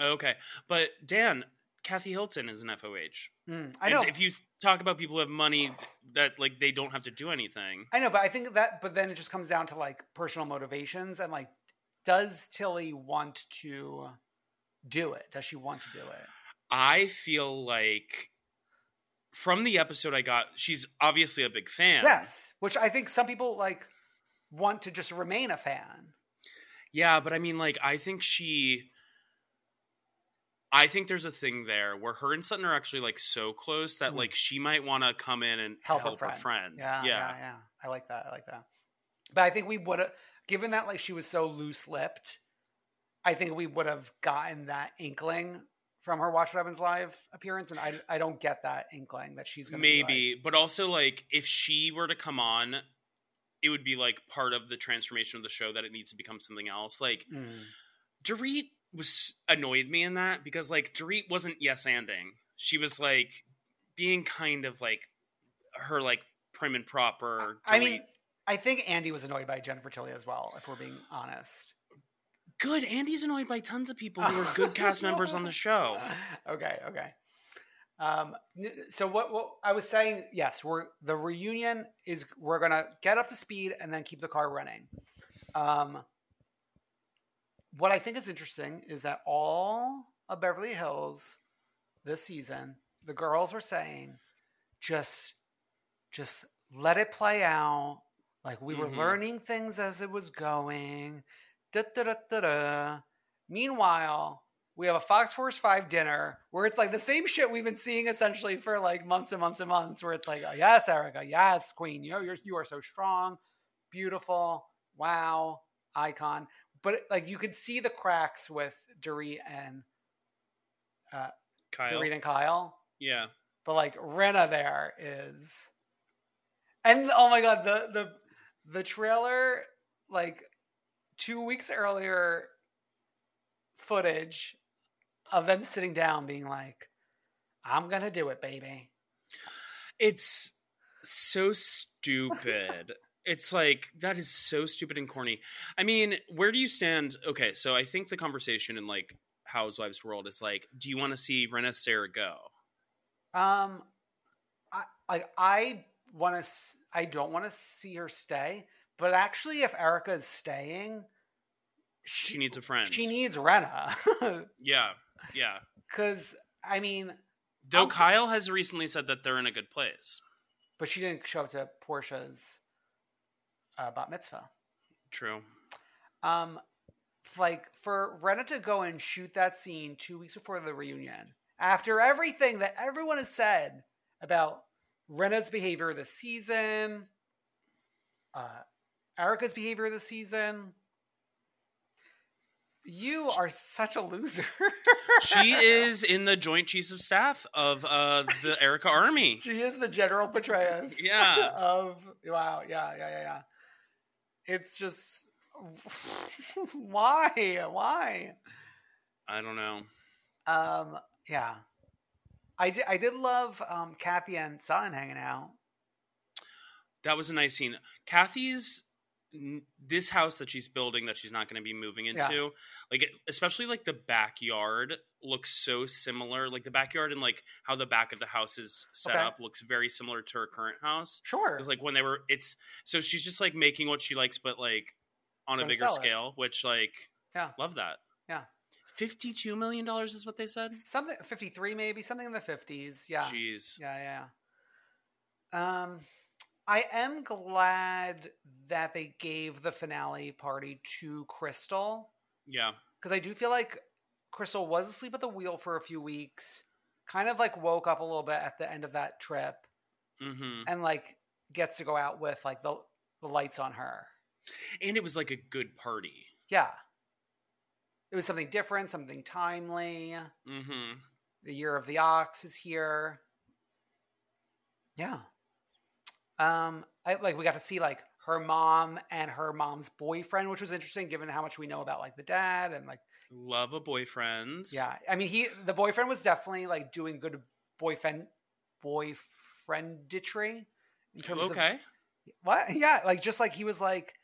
D: Okay. But Dan, Kathy Hilton is an FOH.
C: Mm, I
D: And
C: know.
D: if you talk about people who have money that like they don't have to do anything.
C: I know, but I think that but then it just comes down to like personal motivations and like does Tilly want to do it? Does she want to do it?
D: I feel like from the episode I got, she's obviously a big fan.
C: Yes, which I think some people like want to just remain a fan.
D: Yeah, but I mean, like, I think she. I think there's a thing there where her and Sutton are actually like so close that
C: Mm.
D: like she might want to come in and
C: help,
D: help,
C: her,
D: her,
C: friend.
D: friends.
C: Yeah,
D: yeah.
C: yeah, yeah. I like that. I like that. But I think we would have, given that like she was so loose lipped, I think we would have gotten that inkling from her Watch What Happens Live appearance, and I I don't get that inkling that she's gonna be like-
D: Maybe, but also like if she were to come on, it would be like part of the transformation of the show that it needs to become something else. Like
C: Mm.
D: Dorit was annoyed me in that because like Dorit wasn't yes anding. She was like being kind of like her like prim and proper.
C: I mean, I think Andy was annoyed by Jennifer Tilly as well, if we're being honest.
D: good. Andy's annoyed by tons of people who are good cast members on the [laughs] show.
C: Okay, okay. Um, so what, what I was saying, yes, we're the reunion is we're gonna get up to speed and then keep the car running. Um, what I think is interesting is that all of Beverly Hills this season, the girls were saying, just, just let it play out. Like we were
D: Mhm.
C: learning things as it was going. Da, da, da, da, da. Meanwhile, we have a Fox Force 5 dinner where it's like the same shit we've been seeing essentially for like months and months and months, where it's like, oh, yes, Erika, yes, Queen, you know, you're, you are so strong, beautiful, wow, icon. But like you could see the cracks with Dorit and uh,
D: Kyle.
C: Dorit and Kyle,
D: Yeah.
C: but like Rinna there is, and oh my god, the the the trailer like two weeks earlier footage of them sitting down being like, "I'm gonna do it, baby."
D: It's so stupid. [laughs] it's like that is so stupid and corny. I mean, where do you stand? Okay, so I think the conversation in like Housewives world is like, do you want to see Rinna Sarah go?
C: Um, I like I want to. I don't want to see her stay, but actually, if Erika is staying,
D: She needs a friend.
C: she needs Rinna. [laughs]
D: Yeah, yeah.
C: Because I mean,
D: Though
C: I'm-
D: Kyle has recently said that they're in a good place.
C: but she didn't show up to Portia's uh, bat mitzvah.
D: True.
C: Um, like for Rinna to go and shoot that scene two weeks before the reunion, after everything that everyone has said about Rinna's behavior this season, uh, Erika's behavior this season, You are such a loser. [laughs]
D: She is in the Joint Chiefs of Staff of uh, the [laughs] Erica Army.
C: She is the General Petraeus.
D: Yeah. [laughs]
C: of wow. Yeah. Yeah. Yeah. Yeah. It's just [laughs] why? Why?
D: I don't know.
C: Um. Yeah. I did. I did love um, Kathy and Son hanging out.
D: That was a nice scene. Kathy's this house that she's building that she's not going to be moving
C: Yeah.
D: into, like it, especially like the backyard looks so similar. Like the backyard and like how the back of the house is set
C: Okay.
D: up looks very similar to her current house.
C: Sure.
D: It's like when they were. It's so she's just like making what she likes, but like on a bigger
C: sell it.
D: scale. Which like
C: Yeah.
D: love that.
C: Yeah.
D: Fifty-two million dollars is what they said.
C: Something fifty three, maybe something in the fifties. Yeah.
D: Jeez.
C: Yeah, yeah. yeah. Um, I am glad that they gave the finale party to Crystal
D: Yeah.
C: because I do feel like Crystal was asleep at the wheel for a few weeks, kind of like woke up a little bit at the end of that trip,
D: Mm-hmm.
C: and like gets to go out with like the the lights on her.
D: And it was like a good party.
C: Yeah. It was something different, something timely.
D: Mm-hmm.
C: The year of the ox is here. Yeah. Um, I like we got to see like her mom and her mom's boyfriend, which was interesting given how much we know about like the dad and like
D: Love a boyfriend.
C: yeah. I mean he the boyfriend was definitely like doing good boyfriend boyfrienditry in terms of
D: Okay.
C: what? [laughs] Yeah, like just like he was like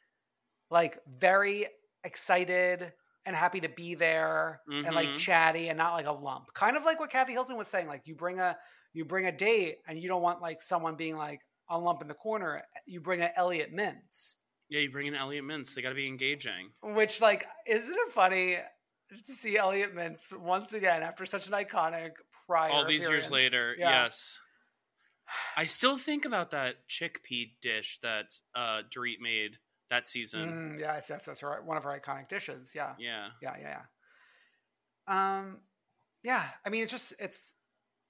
C: like very excited and happy to be there and like
D: Mhm.
C: chatty and not like a lump. Kind of like what Kathy Hilton was saying. Like you bring a you bring a date and you don't want like someone being like a lump in the corner. You bring an Elliot Mintz.
D: Yeah, you bring in Elliot Mintz. They got to be engaging.
C: Which like isn't it funny to see Elliot Mintz once again after such an iconic prior
D: All these years later,
C: Yeah.
D: yes. I still think about that chickpea dish that uh, Dorit made that season.
C: Mm, yes, yes, that's her, one of her iconic dishes. Yeah.
D: Yeah.
C: yeah, yeah, yeah. Um, yeah. I mean, it's just it's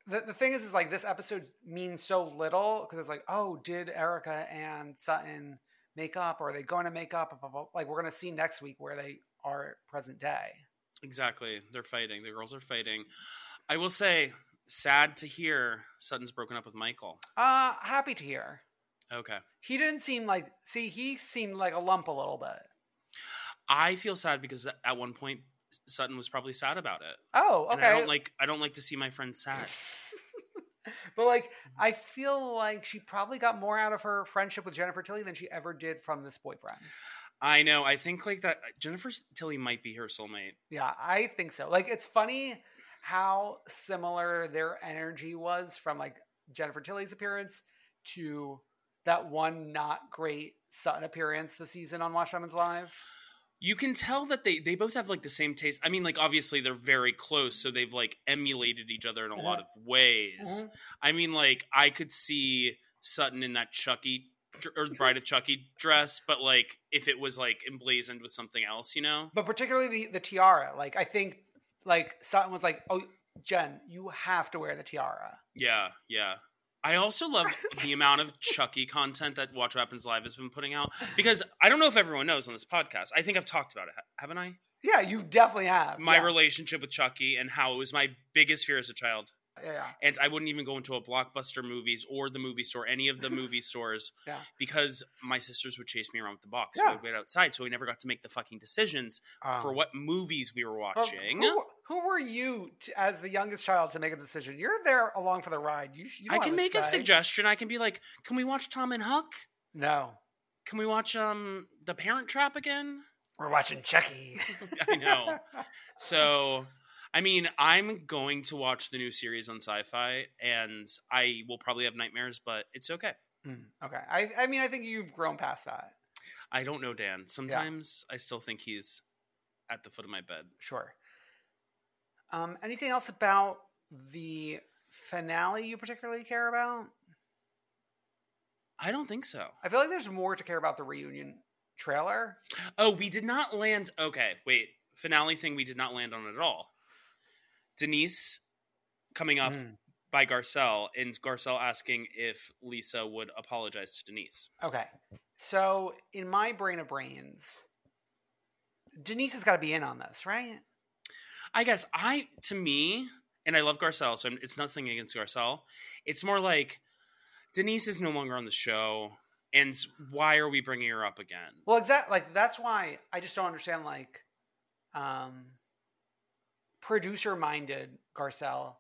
C: the the thing is, is like this episode means so little because it's like, oh, did Erika and Sutton make up, or are they going to make up? Like we're going to see next week where they are present day.
D: Exactly. They're fighting. The girls are fighting. I will say, sad to hear Sutton's broken up with Michael.
C: Uh happy to hear.
D: Okay.
C: He didn't seem like. See, he seemed like a lump a little bit.
D: I feel sad because at one point Sutton was probably sad about it.
C: Oh,
D: And
C: okay.
D: I don't like I don't like to see my friend sad. [laughs]
C: But like, I feel like she probably got more out of her friendship with Jennifer Tilly than she ever did from this boyfriend.
D: I know. I think like that uh, Jennifer Tilly might be her soulmate.
C: Yeah, I think so. Like, it's funny how similar their energy was from like Jennifer Tilly's appearance to that one not great Sutton appearance this season on Watch Diamonds Live.
D: You can tell that they they both have like the same taste. I mean, like obviously they're very close, so they've like emulated each other in a lot of ways.
C: Mhm.
D: I mean, like I could see Sutton in that Chucky or the Bride of Chucky dress, but like if it was like emblazoned with something else, you know?
C: But particularly the, the tiara. Like, I think like Sutton was like, oh, Jen, you have to wear the tiara.
D: Yeah, yeah. I also love [laughs] the amount of Chucky content that Watch Happens Live has been putting out because I don't know if everyone knows on this podcast. I think I've talked about it, haven't I?
C: Yeah, you definitely have.
D: My
C: yes.
D: relationship with Chucky and how it was my biggest fear as a child.
C: Yeah, yeah.
D: and I wouldn't even go into a blockbuster movies or the movie store, any of the [laughs] movie stores,
C: Yeah.
D: because my sisters would chase me around with the box.
C: Yeah.
D: So I'd wait outside, so we never got to make the fucking decisions for
C: Um,
D: what movies we were watching.
C: who, who were you to, as the youngest child to make a decision? You're there along for the ride. You, you
D: I can make a suggestion. I can be like, "Can we watch Tom and Huck?
C: No,
D: Can we watch um The Parent Trap again?"
C: we're watching Chucky. [laughs]
D: I know. So, I mean, I'm going to watch the new series on Syfy, and I will probably have nightmares, but it's okay.
C: Mm, okay, I, I mean, I think you've grown past that.
D: I don't know, Dan. Sometimes I still think he's at the foot of my bed.
C: Sure. Um, anything else about the finale you particularly care about?
D: I don't think so.
C: I feel like there's more to care about the reunion trailer.
D: Oh, we did not land. Okay, wait. Finale thing we did not land on at all. Denise coming up
C: Mm.
D: by Garcelle, and Garcelle asking if Lisa would apologize to Denise.
C: Okay. So in my brain of brains, Denise has got to be in on this, right?
D: I guess I, to me, and I love Garcelle, so it's nothing against Garcelle. It's more like Denise is no longer on the show, and why are we bringing her up again?
C: Well, exactly. Like that's why I just don't understand. Like, um, producer-minded Garcelle,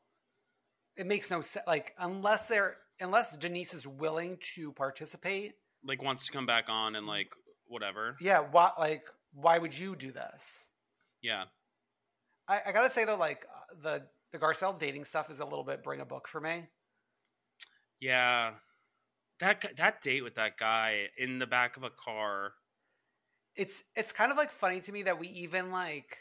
C: it makes no sense. Like, unless they're unless Denise is willing to participate,
D: Like wants to come back on and like whatever.
C: yeah. Why? Like, why would you do this?
D: Yeah.
C: I, I gotta say though, like uh, the the Garcelle dating stuff is a little bit bring a book for me.
D: Yeah. That that date with that guy in the back of a car.
C: It's it's kind of like funny to me that we even like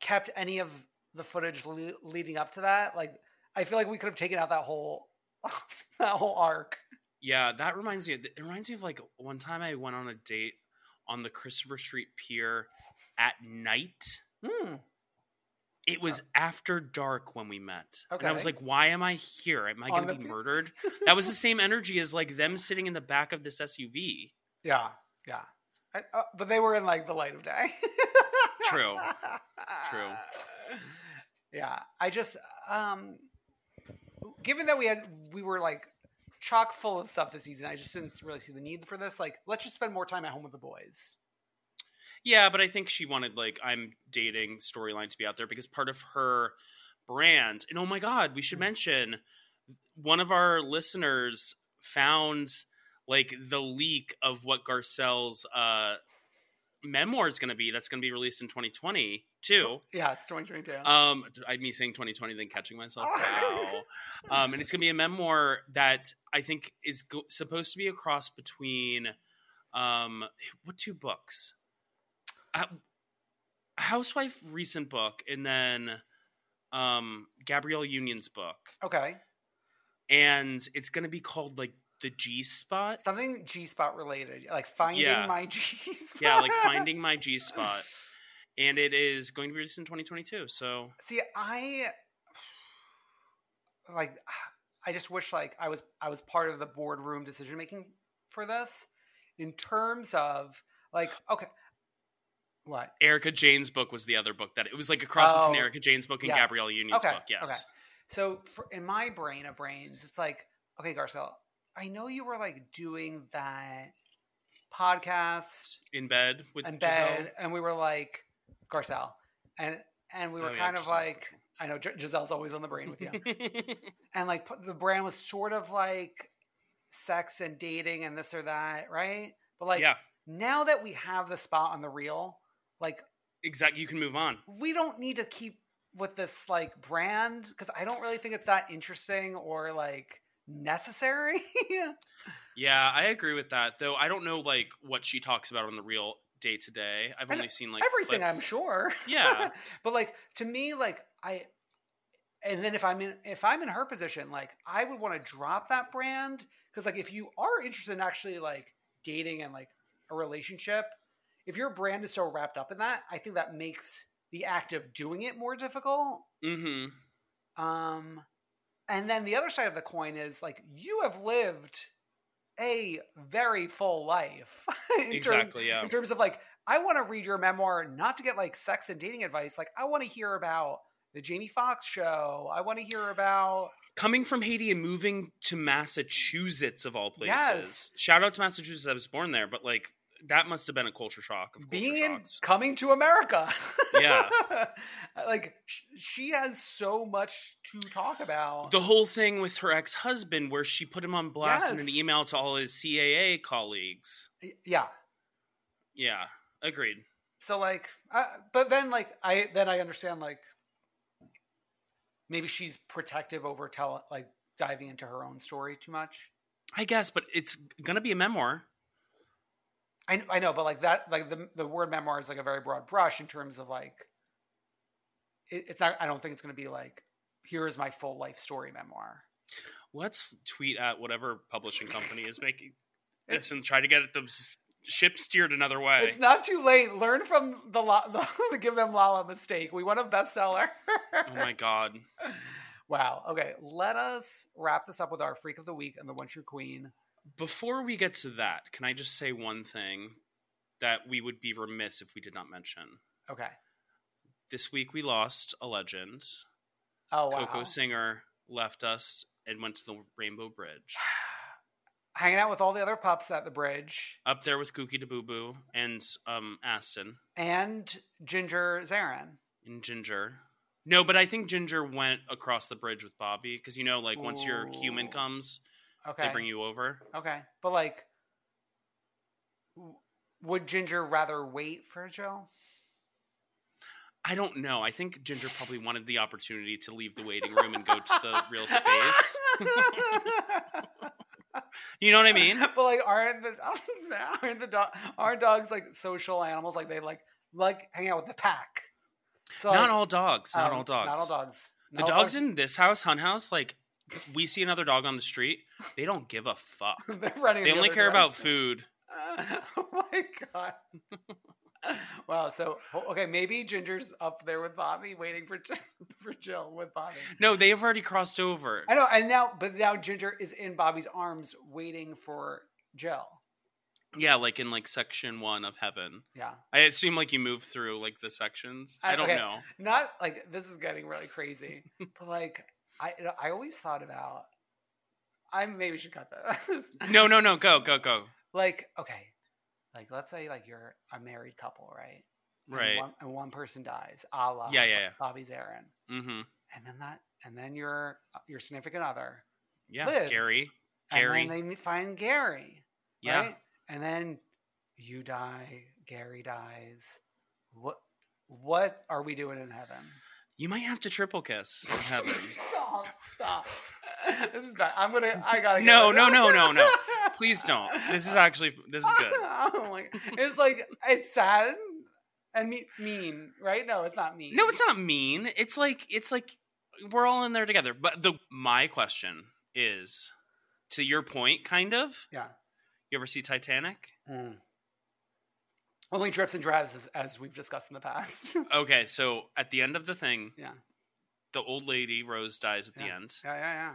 C: kept any of the footage le- leading up to that. Like, I feel like we could have taken out that whole [laughs] that whole arc.
D: Yeah, that reminds me. It reminds me of like one time I went on a date on the Christopher Street Pier at night.
C: Hmm.
D: It was after dark when we met. And I was like, why am I here? Am I going to be
C: pier?
D: murdered? [laughs] That was the same energy as like them sitting in the back of this SUV.
C: Yeah, yeah. I, uh, but they were in like the light of day.
D: True. True.
C: Yeah, I just um given that we had we were like chock full of stuff this season, I just didn't really see the need for this. Like, let's just spend more time at home with the boys.
D: Yeah, but I think she wanted like I'm dating storyline to be out there because part of her brand. And oh my god, we
C: Mm.
D: should mention one of our listeners found like the leak of what Garcelle's uh memoir is going to be that's going to be released in 2020 too.
C: Yeah, it's 2022.
D: Um, I me saying 2020, then catching myself. [laughs] Wow. um, and it's gonna be a memoir that I think is go- supposed to be a cross between, um, what two books? Uh, Housewife recent book, and then, um, Gabrielle Union's book,
C: okay,
D: and it's gonna be called like the G Spot.
C: something G spot related, like finding
D: Yeah.
C: my G spot.
D: Yeah, like [laughs] finding my G Spot, and it is going to be released in 2022. So
C: See, I like. I just wish like I was I was part of the boardroom decision making for this in terms of like okay, what
D: Erika Jayne's book was the other book that it was like a cross between
C: Oh,
D: Erica Jane's book and
C: yes.
D: Gabrielle Union's
C: okay,
D: book. Yes.
C: Okay. So for, in my brain of brains, it's like, okay, Garcelle, I know you were like doing that podcast
D: In bed with
C: in Gizelle. and we were like, Garcelle, and and we were
D: Oh, yeah,
C: kind of
D: Gizelle.
C: like, I know Gizelle's always on the brain with you, [laughs] and like the brand was sort of like sex and dating and this or that, right? But like
D: yeah,
C: now that we have the spot on the reel, like
D: exactly. You can move on.
C: we don't need to keep with this like brand because I don't really think it's that interesting or like necessary. [laughs]
D: Yeah, I agree with that. Though I don't know like what she talks about on the real day to day. I've
C: And
D: only seen like
C: Everything, I'm sure. [laughs]
D: Yeah.
C: but like to me, like I, and then if I'm in if I'm in her position, like I would want to drop that brand because like if you are interested in actually like dating and like a relationship, if your brand is so wrapped up in that, I think that makes the act of doing it more difficult.
D: Mm-hmm.
C: Um, and then the other side of the coin is like you have lived a very full life. [laughs] in term-
D: Exactly, yeah.
C: In terms of like, I want to read your memoir not to get like sex and dating advice. Like, I want to hear about the Jamie Foxx show. I want to hear about
D: Coming from Haiti and moving to Massachusetts of all places.
C: Yes.
D: Shout out to Massachusetts. I was born there, but like that must have been a culture shock. Of culture
C: being in
D: shocks.
C: coming to America. [laughs]
D: Yeah. [laughs]
C: like sh- she has so much to talk about.
D: the whole thing with her ex-husband where she put him on blast in an email to all his CAA colleagues.
C: yeah.
D: Yeah, agreed.
C: So like, uh, but then like I then I understand like maybe she's protective over tell like diving into her own story too much.
D: I guess, but it's gonna be a memoir.
C: I I know, but like that like the the word memoir is like a very broad brush in terms of like it, it's not. I don't think it's going to be like here is my full life story memoir.
D: Let's tweet at whatever publishing company is making [laughs] this and try to get the s- ship steered another way.
C: It's not too late. Learn from the, the, [laughs] the give them Lala mistake. We want a bestseller.
D: oh my god. [laughs]
C: wow. Okay, let us wrap this up with our freak of the week and the one true queen.
D: Before we get to that, can I just say one thing? that we would be remiss if we did not mention.
C: Okay.
D: This week we lost a legend.
C: Oh wow.
D: Coco Singer left us and went to the Rainbow Bridge. [sighs]
C: Hanging out with all the other pups at the bridge
D: Up there with Boo Boo and um, Aston
C: and Ginger Zarin.
D: and Ginger. No, but I think Ginger went across the bridge with Bobby because you know, like once your human comes,
C: Okay.
D: they bring you over.
C: Okay. But like would Ginger rather wait for Joe?
D: I don't know. I think Ginger probably wanted the opportunity to leave the waiting room and go to the real space. [laughs] You know what I mean?
C: but like aren't the [laughs] aren't the dog aren't dogs like social animals? Like they like like hang out with the pack. So
D: not
C: like,
D: all dogs. Not
C: um,
D: all dogs.
C: Not all dogs.
D: The
C: all
D: dogs in this house, Hun House, like we see another dog on the street, they don't give a fuck. [laughs]
C: They're running.
D: They
C: the
D: only care about
C: direction.
D: food. [laughs]
C: oh my god. [laughs] wow. So okay, maybe Ginger's up there with Bobby, waiting for for Jill with Bobby.
D: No, they have already crossed over.
C: I know, and now, but now Ginger is in Bobby's arms, waiting for Jill.
D: Yeah, like in like section one of heaven.
C: Yeah.
D: I assume like you move through like the sections. I, don't
C: okay,
D: know.
C: Not like this is getting really crazy, but like I, I always thought about. I maybe should cut that. [laughs]
D: No, no, no. Go, go, go.
C: like okay, like let's say like you're a married couple, right? And
D: Right.
C: One, and one person dies, a la
D: Yeah, yeah, yeah.
C: Bobby Zarin,
D: Mm-hmm.
C: and then that, and then your your significant other,
D: Yeah,
C: lives,
D: Gary.
C: and
D: Gary.
C: then they find Gary,
D: Yeah.
C: right? And then you die, Gary dies. What what are we doing in heaven?
D: You might have to triple kiss in heaven. [laughs]
C: Oh, stop. This is bad. I'm gonna. I gotta.
D: No, no, no, no, no. [laughs] Please don't. This is actually this is good. [laughs]
C: oh my! It's like it's sad and me- mean, right? No, it's not mean.
D: No, it's not mean. It's like it's like we're all in there together. But the my question is to your point, kind of.
C: Yeah.
D: You ever see Titanic?
C: Mm. Only drips and drabs, as, as we've discussed in the past. [laughs]
D: Okay, so at the end of the thing,
C: yeah.
D: the old lady Rose dies at the end.
C: Yeah, yeah, yeah.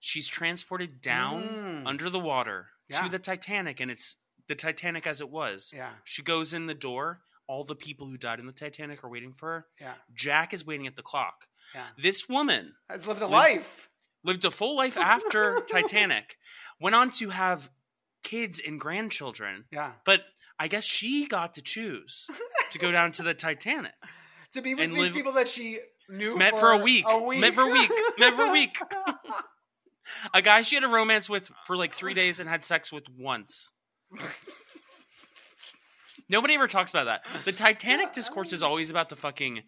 D: She's transported down
C: Mm.
D: under the water
C: Yeah.
D: to the Titanic, and it's the Titanic as it was.
C: Yeah.
D: She goes in the door. All the people who died in the Titanic are waiting for her.
C: Yeah.
D: Jack is waiting at the clock.
C: Yeah.
D: This woman
C: Has lived a
D: Lived-
C: life.
D: lived a full life [laughs] after Titanic, went on to have kids and grandchildren.
C: Yeah.
D: But I guess she got to choose to go down to the [laughs] Titanic.
C: To be with
D: And
C: these
D: live-
C: people that she knew
D: Met for a week.
C: A week.
D: Met for a week. [laughs] Met for a week. [laughs] A guy she had a romance with for like three days and had sex with once. Nobody ever talks about that. The Titanic discourse is always about the fucking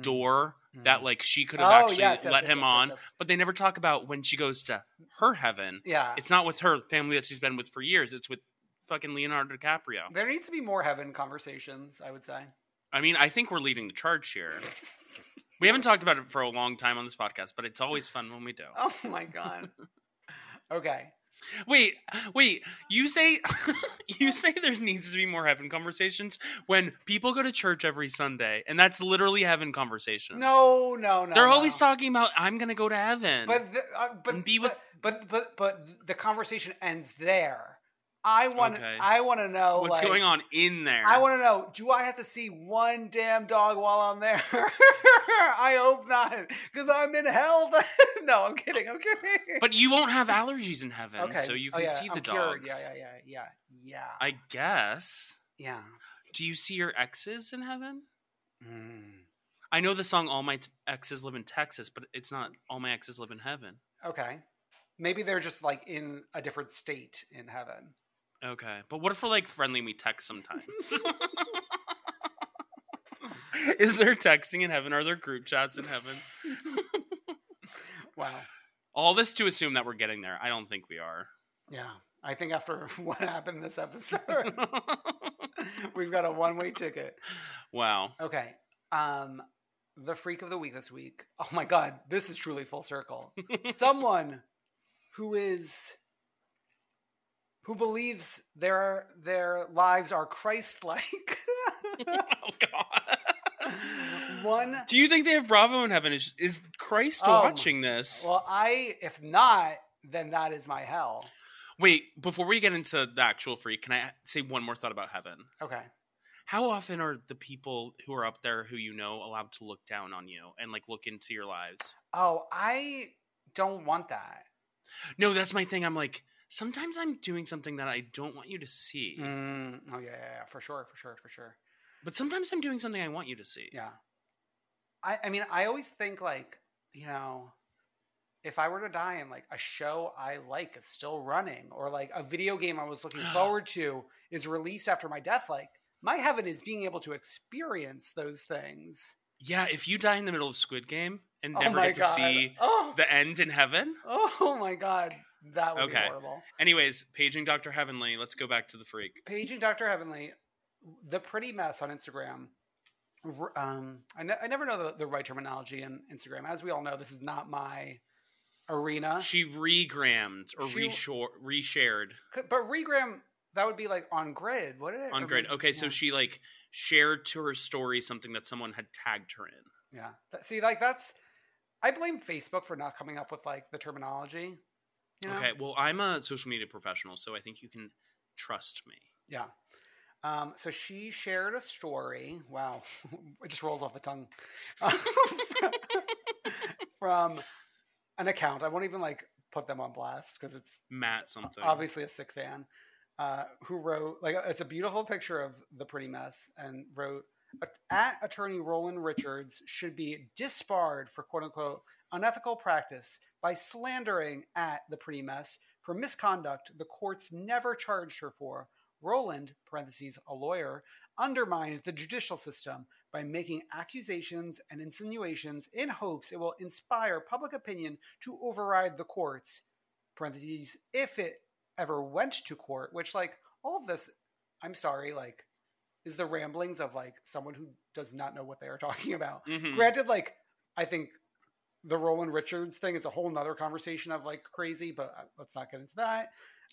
D: door that like she could have
C: Mm. Oh,
D: actually
C: yes, yes,
D: let
C: yes,
D: him on, but they never talk about when she goes to her heaven.
C: Yeah.
D: It's not with her family that she's been with for years. It's with fucking Leonardo DiCaprio.
C: There needs to be more heaven conversations, I would say.
D: I mean, I think we're leading the charge here. [laughs] We haven't talked about it for a long time on this podcast, but it's always fun when we do.
C: Oh my god. [laughs] okay.
D: Wait, wait. You say [laughs] you say there needs to be more heaven conversations when people go to church every Sunday, and that's literally heaven conversations.
C: No, no, no.
D: They're
C: no.
D: always talking about I'm going to go to heaven.
C: But the, uh, but
D: be
C: but,
D: with-
C: but but but the conversation ends there. I want
D: Okay.
C: I want to know
D: what's
C: like,
D: going on in there?
C: I want to know. Do I have to see one damn dog while I'm there? [laughs] I hope not, because I'm in hell. [laughs] no, I'm kidding. I'm kidding.
D: But you won't have allergies in heaven,
C: okay,
D: so you
C: Oh,
D: can
C: yeah,
D: see the
C: I'm
D: dogs.
C: cured. Yeah, yeah, yeah, yeah, yeah.
D: I guess.
C: yeah.
D: Do you see your exes in heaven?
C: Mm.
D: I know the song "All My Exes Live in Texas," but it's not "All My Exes Live in Heaven."
C: Okay. Maybe they're just like in a different state in heaven.
D: Okay, but what if we're like friendly? and We text sometimes. [laughs] Is there texting in heaven? Are there group chats in heaven?
C: Wow.
D: All this to assume that we're getting there. I don't think we are.
C: Yeah. I think after [laughs] what happened this episode, [laughs] we've got a one way ticket.
D: wow.
C: Okay. Um, the freak of the week this week. Oh my god, this is truly full circle. Someone who is who believes their their lives are Christ-like. [laughs]
D: Oh God.
C: One
D: Do you think they have Bravo in heaven? Is, is Christ
C: Oh,
D: watching this?
C: Well, I if not, then that is my hell.
D: Wait, before we get into the actual freak, can I say one more thought about heaven?
C: Okay.
D: How often are the people who are up there who you know allowed to look down on you and like look into your lives?
C: Oh, I don't want that.
D: No, that's my thing. I'm like, sometimes I'm doing something that I don't want you to see.
C: Mm, oh yeah, yeah, yeah, for sure, for sure, for sure.
D: But sometimes I'm doing something I want you to see.
C: Yeah. I I mean, I always think like, you know, if I were to die and like a show I like is still running or like a video game I was looking [gasps] forward to is released after my death, like my heaven is being able to experience those things.
D: Yeah, if you die in the middle of Squid Game and
C: Oh
D: never
C: my
D: get to
C: God.
D: see
C: Oh.
D: the end in heaven.
C: Oh my god, that would be
D: Okay.
C: horrible.
D: Anyways, paging Dr. Heavenly, let's go back to the freak.
C: Paging Dr. Heavenly, the pretty mess on Instagram. Um, I, ne- I never know the, the right terminology in Instagram. As we all know, this is not my arena.
D: She regrammed or
C: She-
D: reshared
C: But regram, that would be like on grid, would it?
D: on grid.
C: would-
D: Okay, so she like shared to her story something that someone had tagged her in.
C: Yeah. See, like that's. I blame Facebook for not coming up with like the terminology. You know?
D: Okay, well, I'm a social media professional, so I think you can trust me.
C: Yeah. Um, so she shared a story. Wow, [laughs] it just rolls off the tongue. [laughs] From an account. I won't even like put them on blast because it's
D: Matt something.
C: obviously a sick fan. Uh, who wrote like it's a beautiful picture of the pretty mess and wrote at attorney Roland Richards should be disbarred for quote unquote unethical practice by slandering at the pretty mess for misconduct the courts never charged her for. Roland, parentheses, a lawyer, undermined the judicial system by making accusations and insinuations in hopes it will inspire public opinion to override the courts. Parentheses, if it ever went to court, which like all of this, I'm sorry, like is the ramblings of like someone who does not know what they are talking about.
D: Mhm.
C: Granted, like I think the Roland Richards thing is a whole nother conversation of like crazy, but uh, let's not get into that.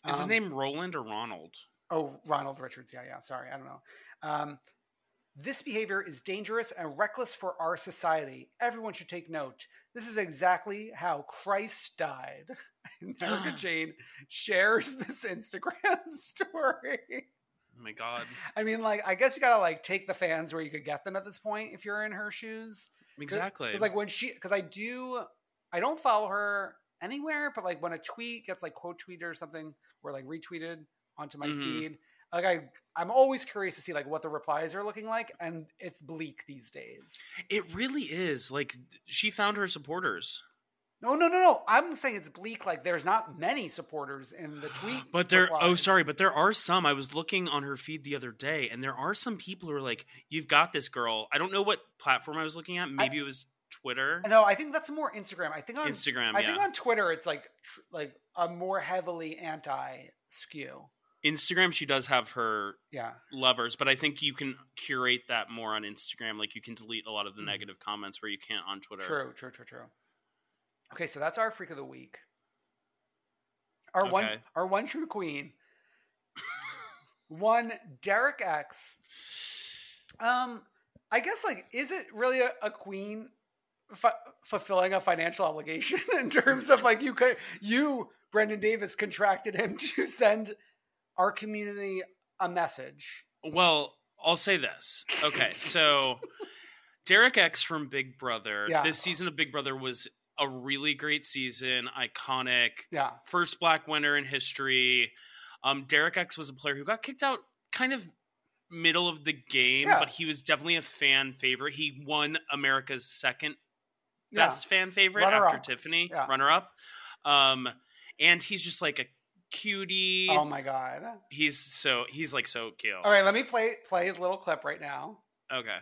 D: Is his
C: Um,
D: name Roland or Ronald?
C: Oh, Ronald Richards. Yeah, yeah. Sorry, I don't know. Um, this behavior is dangerous and reckless for our society. Everyone should take note. This is exactly how Christ died. [laughs] America [gasps] Jane shares this Instagram [laughs] story.
D: Oh my god.
C: I mean, like, I guess you gotta like take the fans where you could get them at this point if you're in her shoes.
D: Exactly.
C: Because like when she, because I do, I don't follow her anywhere, but like when a tweet gets like quote tweeted or something, or like retweeted onto my
D: Mhm.
C: feed, like I, I'm always curious to see like what the replies are looking like, and it's bleak these days.
D: It really is. Like she found her supporters.
C: No, no, no, no. I'm saying it's bleak. Like there's not many supporters in the [gasps] tweet.
D: But there oh sorry, but there are some. I was looking on her feed the other day and there are some people who are like, You've got this girl. I don't know what platform I was looking at. Maybe it was Twitter.
C: No, I think that's more Instagram. I think on
D: Instagram,
C: I think on Twitter it's like tr- like a more heavily anti skew.
D: Instagram she does have her
C: Yeah.
D: lovers, but I think you can curate that more on Instagram. Like you can delete a lot of the
C: Mhm.
D: negative comments where you can't on Twitter.
C: True, true, true, true. Okay, so that's our freak of the week. Our one, our one true queen. one Derek X. Um, I guess like, is it really a, a queen fu- fulfilling a financial obligation [laughs] in terms of like you could you Brendan Davis contracted him [laughs] to send our community a message.
D: Well, I'll say this. Okay, so [laughs] Derek X from Big Brother.
C: Yeah.
D: This season of Big Brother was a really great season, iconic.
C: Yeah.
D: First black winner in history. Um, Derek X was a player who got kicked out kind of middle of the game,
C: Yeah.
D: but he was definitely a fan favorite. He won America's second
C: Yeah.
D: best fan favorite
C: Runner
D: after
C: up.
D: Tiffany,
C: Yeah.
D: runner up. Um, and he's just like a cutie.
C: Oh my god.
D: He's so he's like so cute.
C: All right, let me play play his little clip right now.
D: Okay.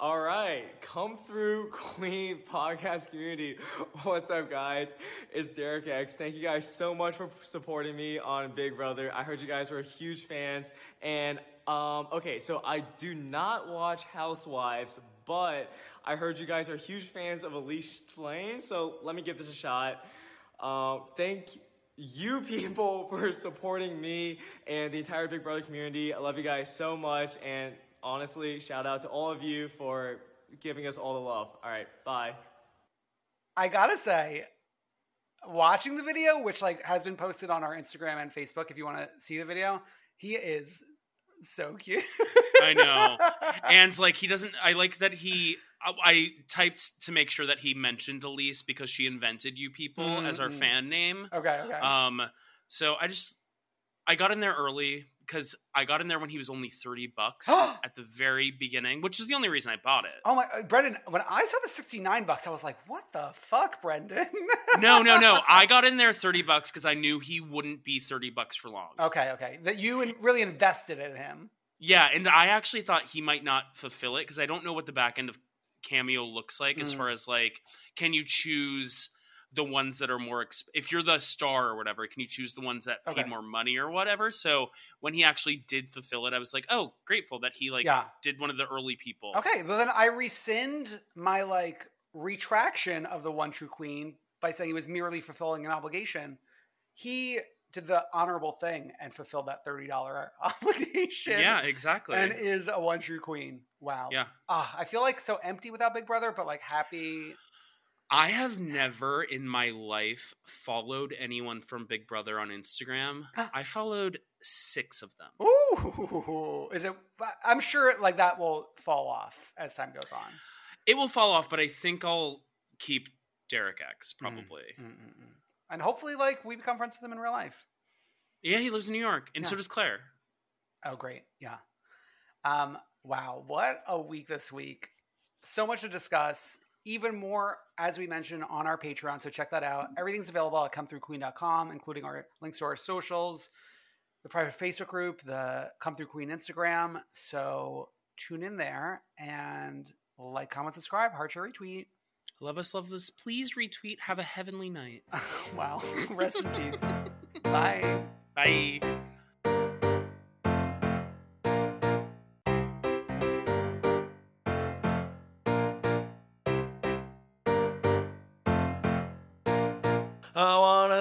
F: All right, come through [laughs] Queen podcast community. What's up, guys? It's Derek X. Thank you guys so much for supporting me on Big Brother. I heard you guys were huge fans, and um, okay, so I do not watch Housewives, but I heard you guys are huge fans of Elise Flame, so let me give this a shot. Um, thank you [laughs] people for supporting me and the entire Big Brother community. I love you guys so much, and honestly, shout out to all of you for giving us all the love. All right, bye.
C: I gotta say, watching the video, which like has been posted on our Instagram and Facebook. If you want to see the video, he is so cute.
D: I know. [laughs] And like he doesn't I like that he I- I typed to make sure that he mentioned Elise because she invented you people as our
C: Mm, mm.
D: fan name.
C: okay, okay.
D: Um so I just I got in there early because I got in there when he was only 30 bucks [gasps] at the very beginning, which is the only reason I bought it.
C: oh my, uh, Brendan! When I saw the sixty-nine bucks, I was like, "What the fuck, Brendan?" [laughs]
D: No, no, no. I got in there 30 bucks because I knew he wouldn't be 30 bucks for long.
C: okay, okay. That you really invested in him.
D: Yeah, and I actually thought he might not fulfill it because I don't know what the back end of Cameo looks like as
C: Mm.
D: far as like, can you choose the ones that are more, exp- if you're the star or whatever, can you choose the ones that paid more money or whatever? So when he actually did fulfill it, I was like, oh, grateful that he like
C: Yeah.
D: did one of the early people.
C: Okay, well then I rescind my like retraction of the one true queen by saying he was merely fulfilling an obligation. He did the honorable thing and fulfilled that thirty dollar [laughs] obligation.
D: Yeah, exactly.
C: and is a one true queen. Wow.
D: Yeah.
C: Ah, I feel like so empty without Big Brother, but like happy.
D: I have never in my life followed anyone from Big Brother on Instagram. I followed six of them.
C: Ooh, is it? I'm sure like that will fall off as time goes on.
D: It will fall off, but I think I'll keep Derek X
C: Mm.
D: probably.
C: And hopefully, like we become friends with them in real life.
D: Yeah, he lives in New York, and so does Claire.
C: Oh, great. Yeah. Um, wow. What a week this week. So much to discuss. Even more, as we mentioned, on our Patreon. So check that out. Mm-hmm. Everything's available at comethroughqueen.com, including our links to our socials, the private Facebook group, the Come Through Queen Instagram. So tune in there and like, comment, subscribe, heart share, retweet.
D: Love us, love us. Please retweet. Have a heavenly night. [laughs]
C: wow. [laughs] Rest in peace. [laughs] Bye.
D: Bye.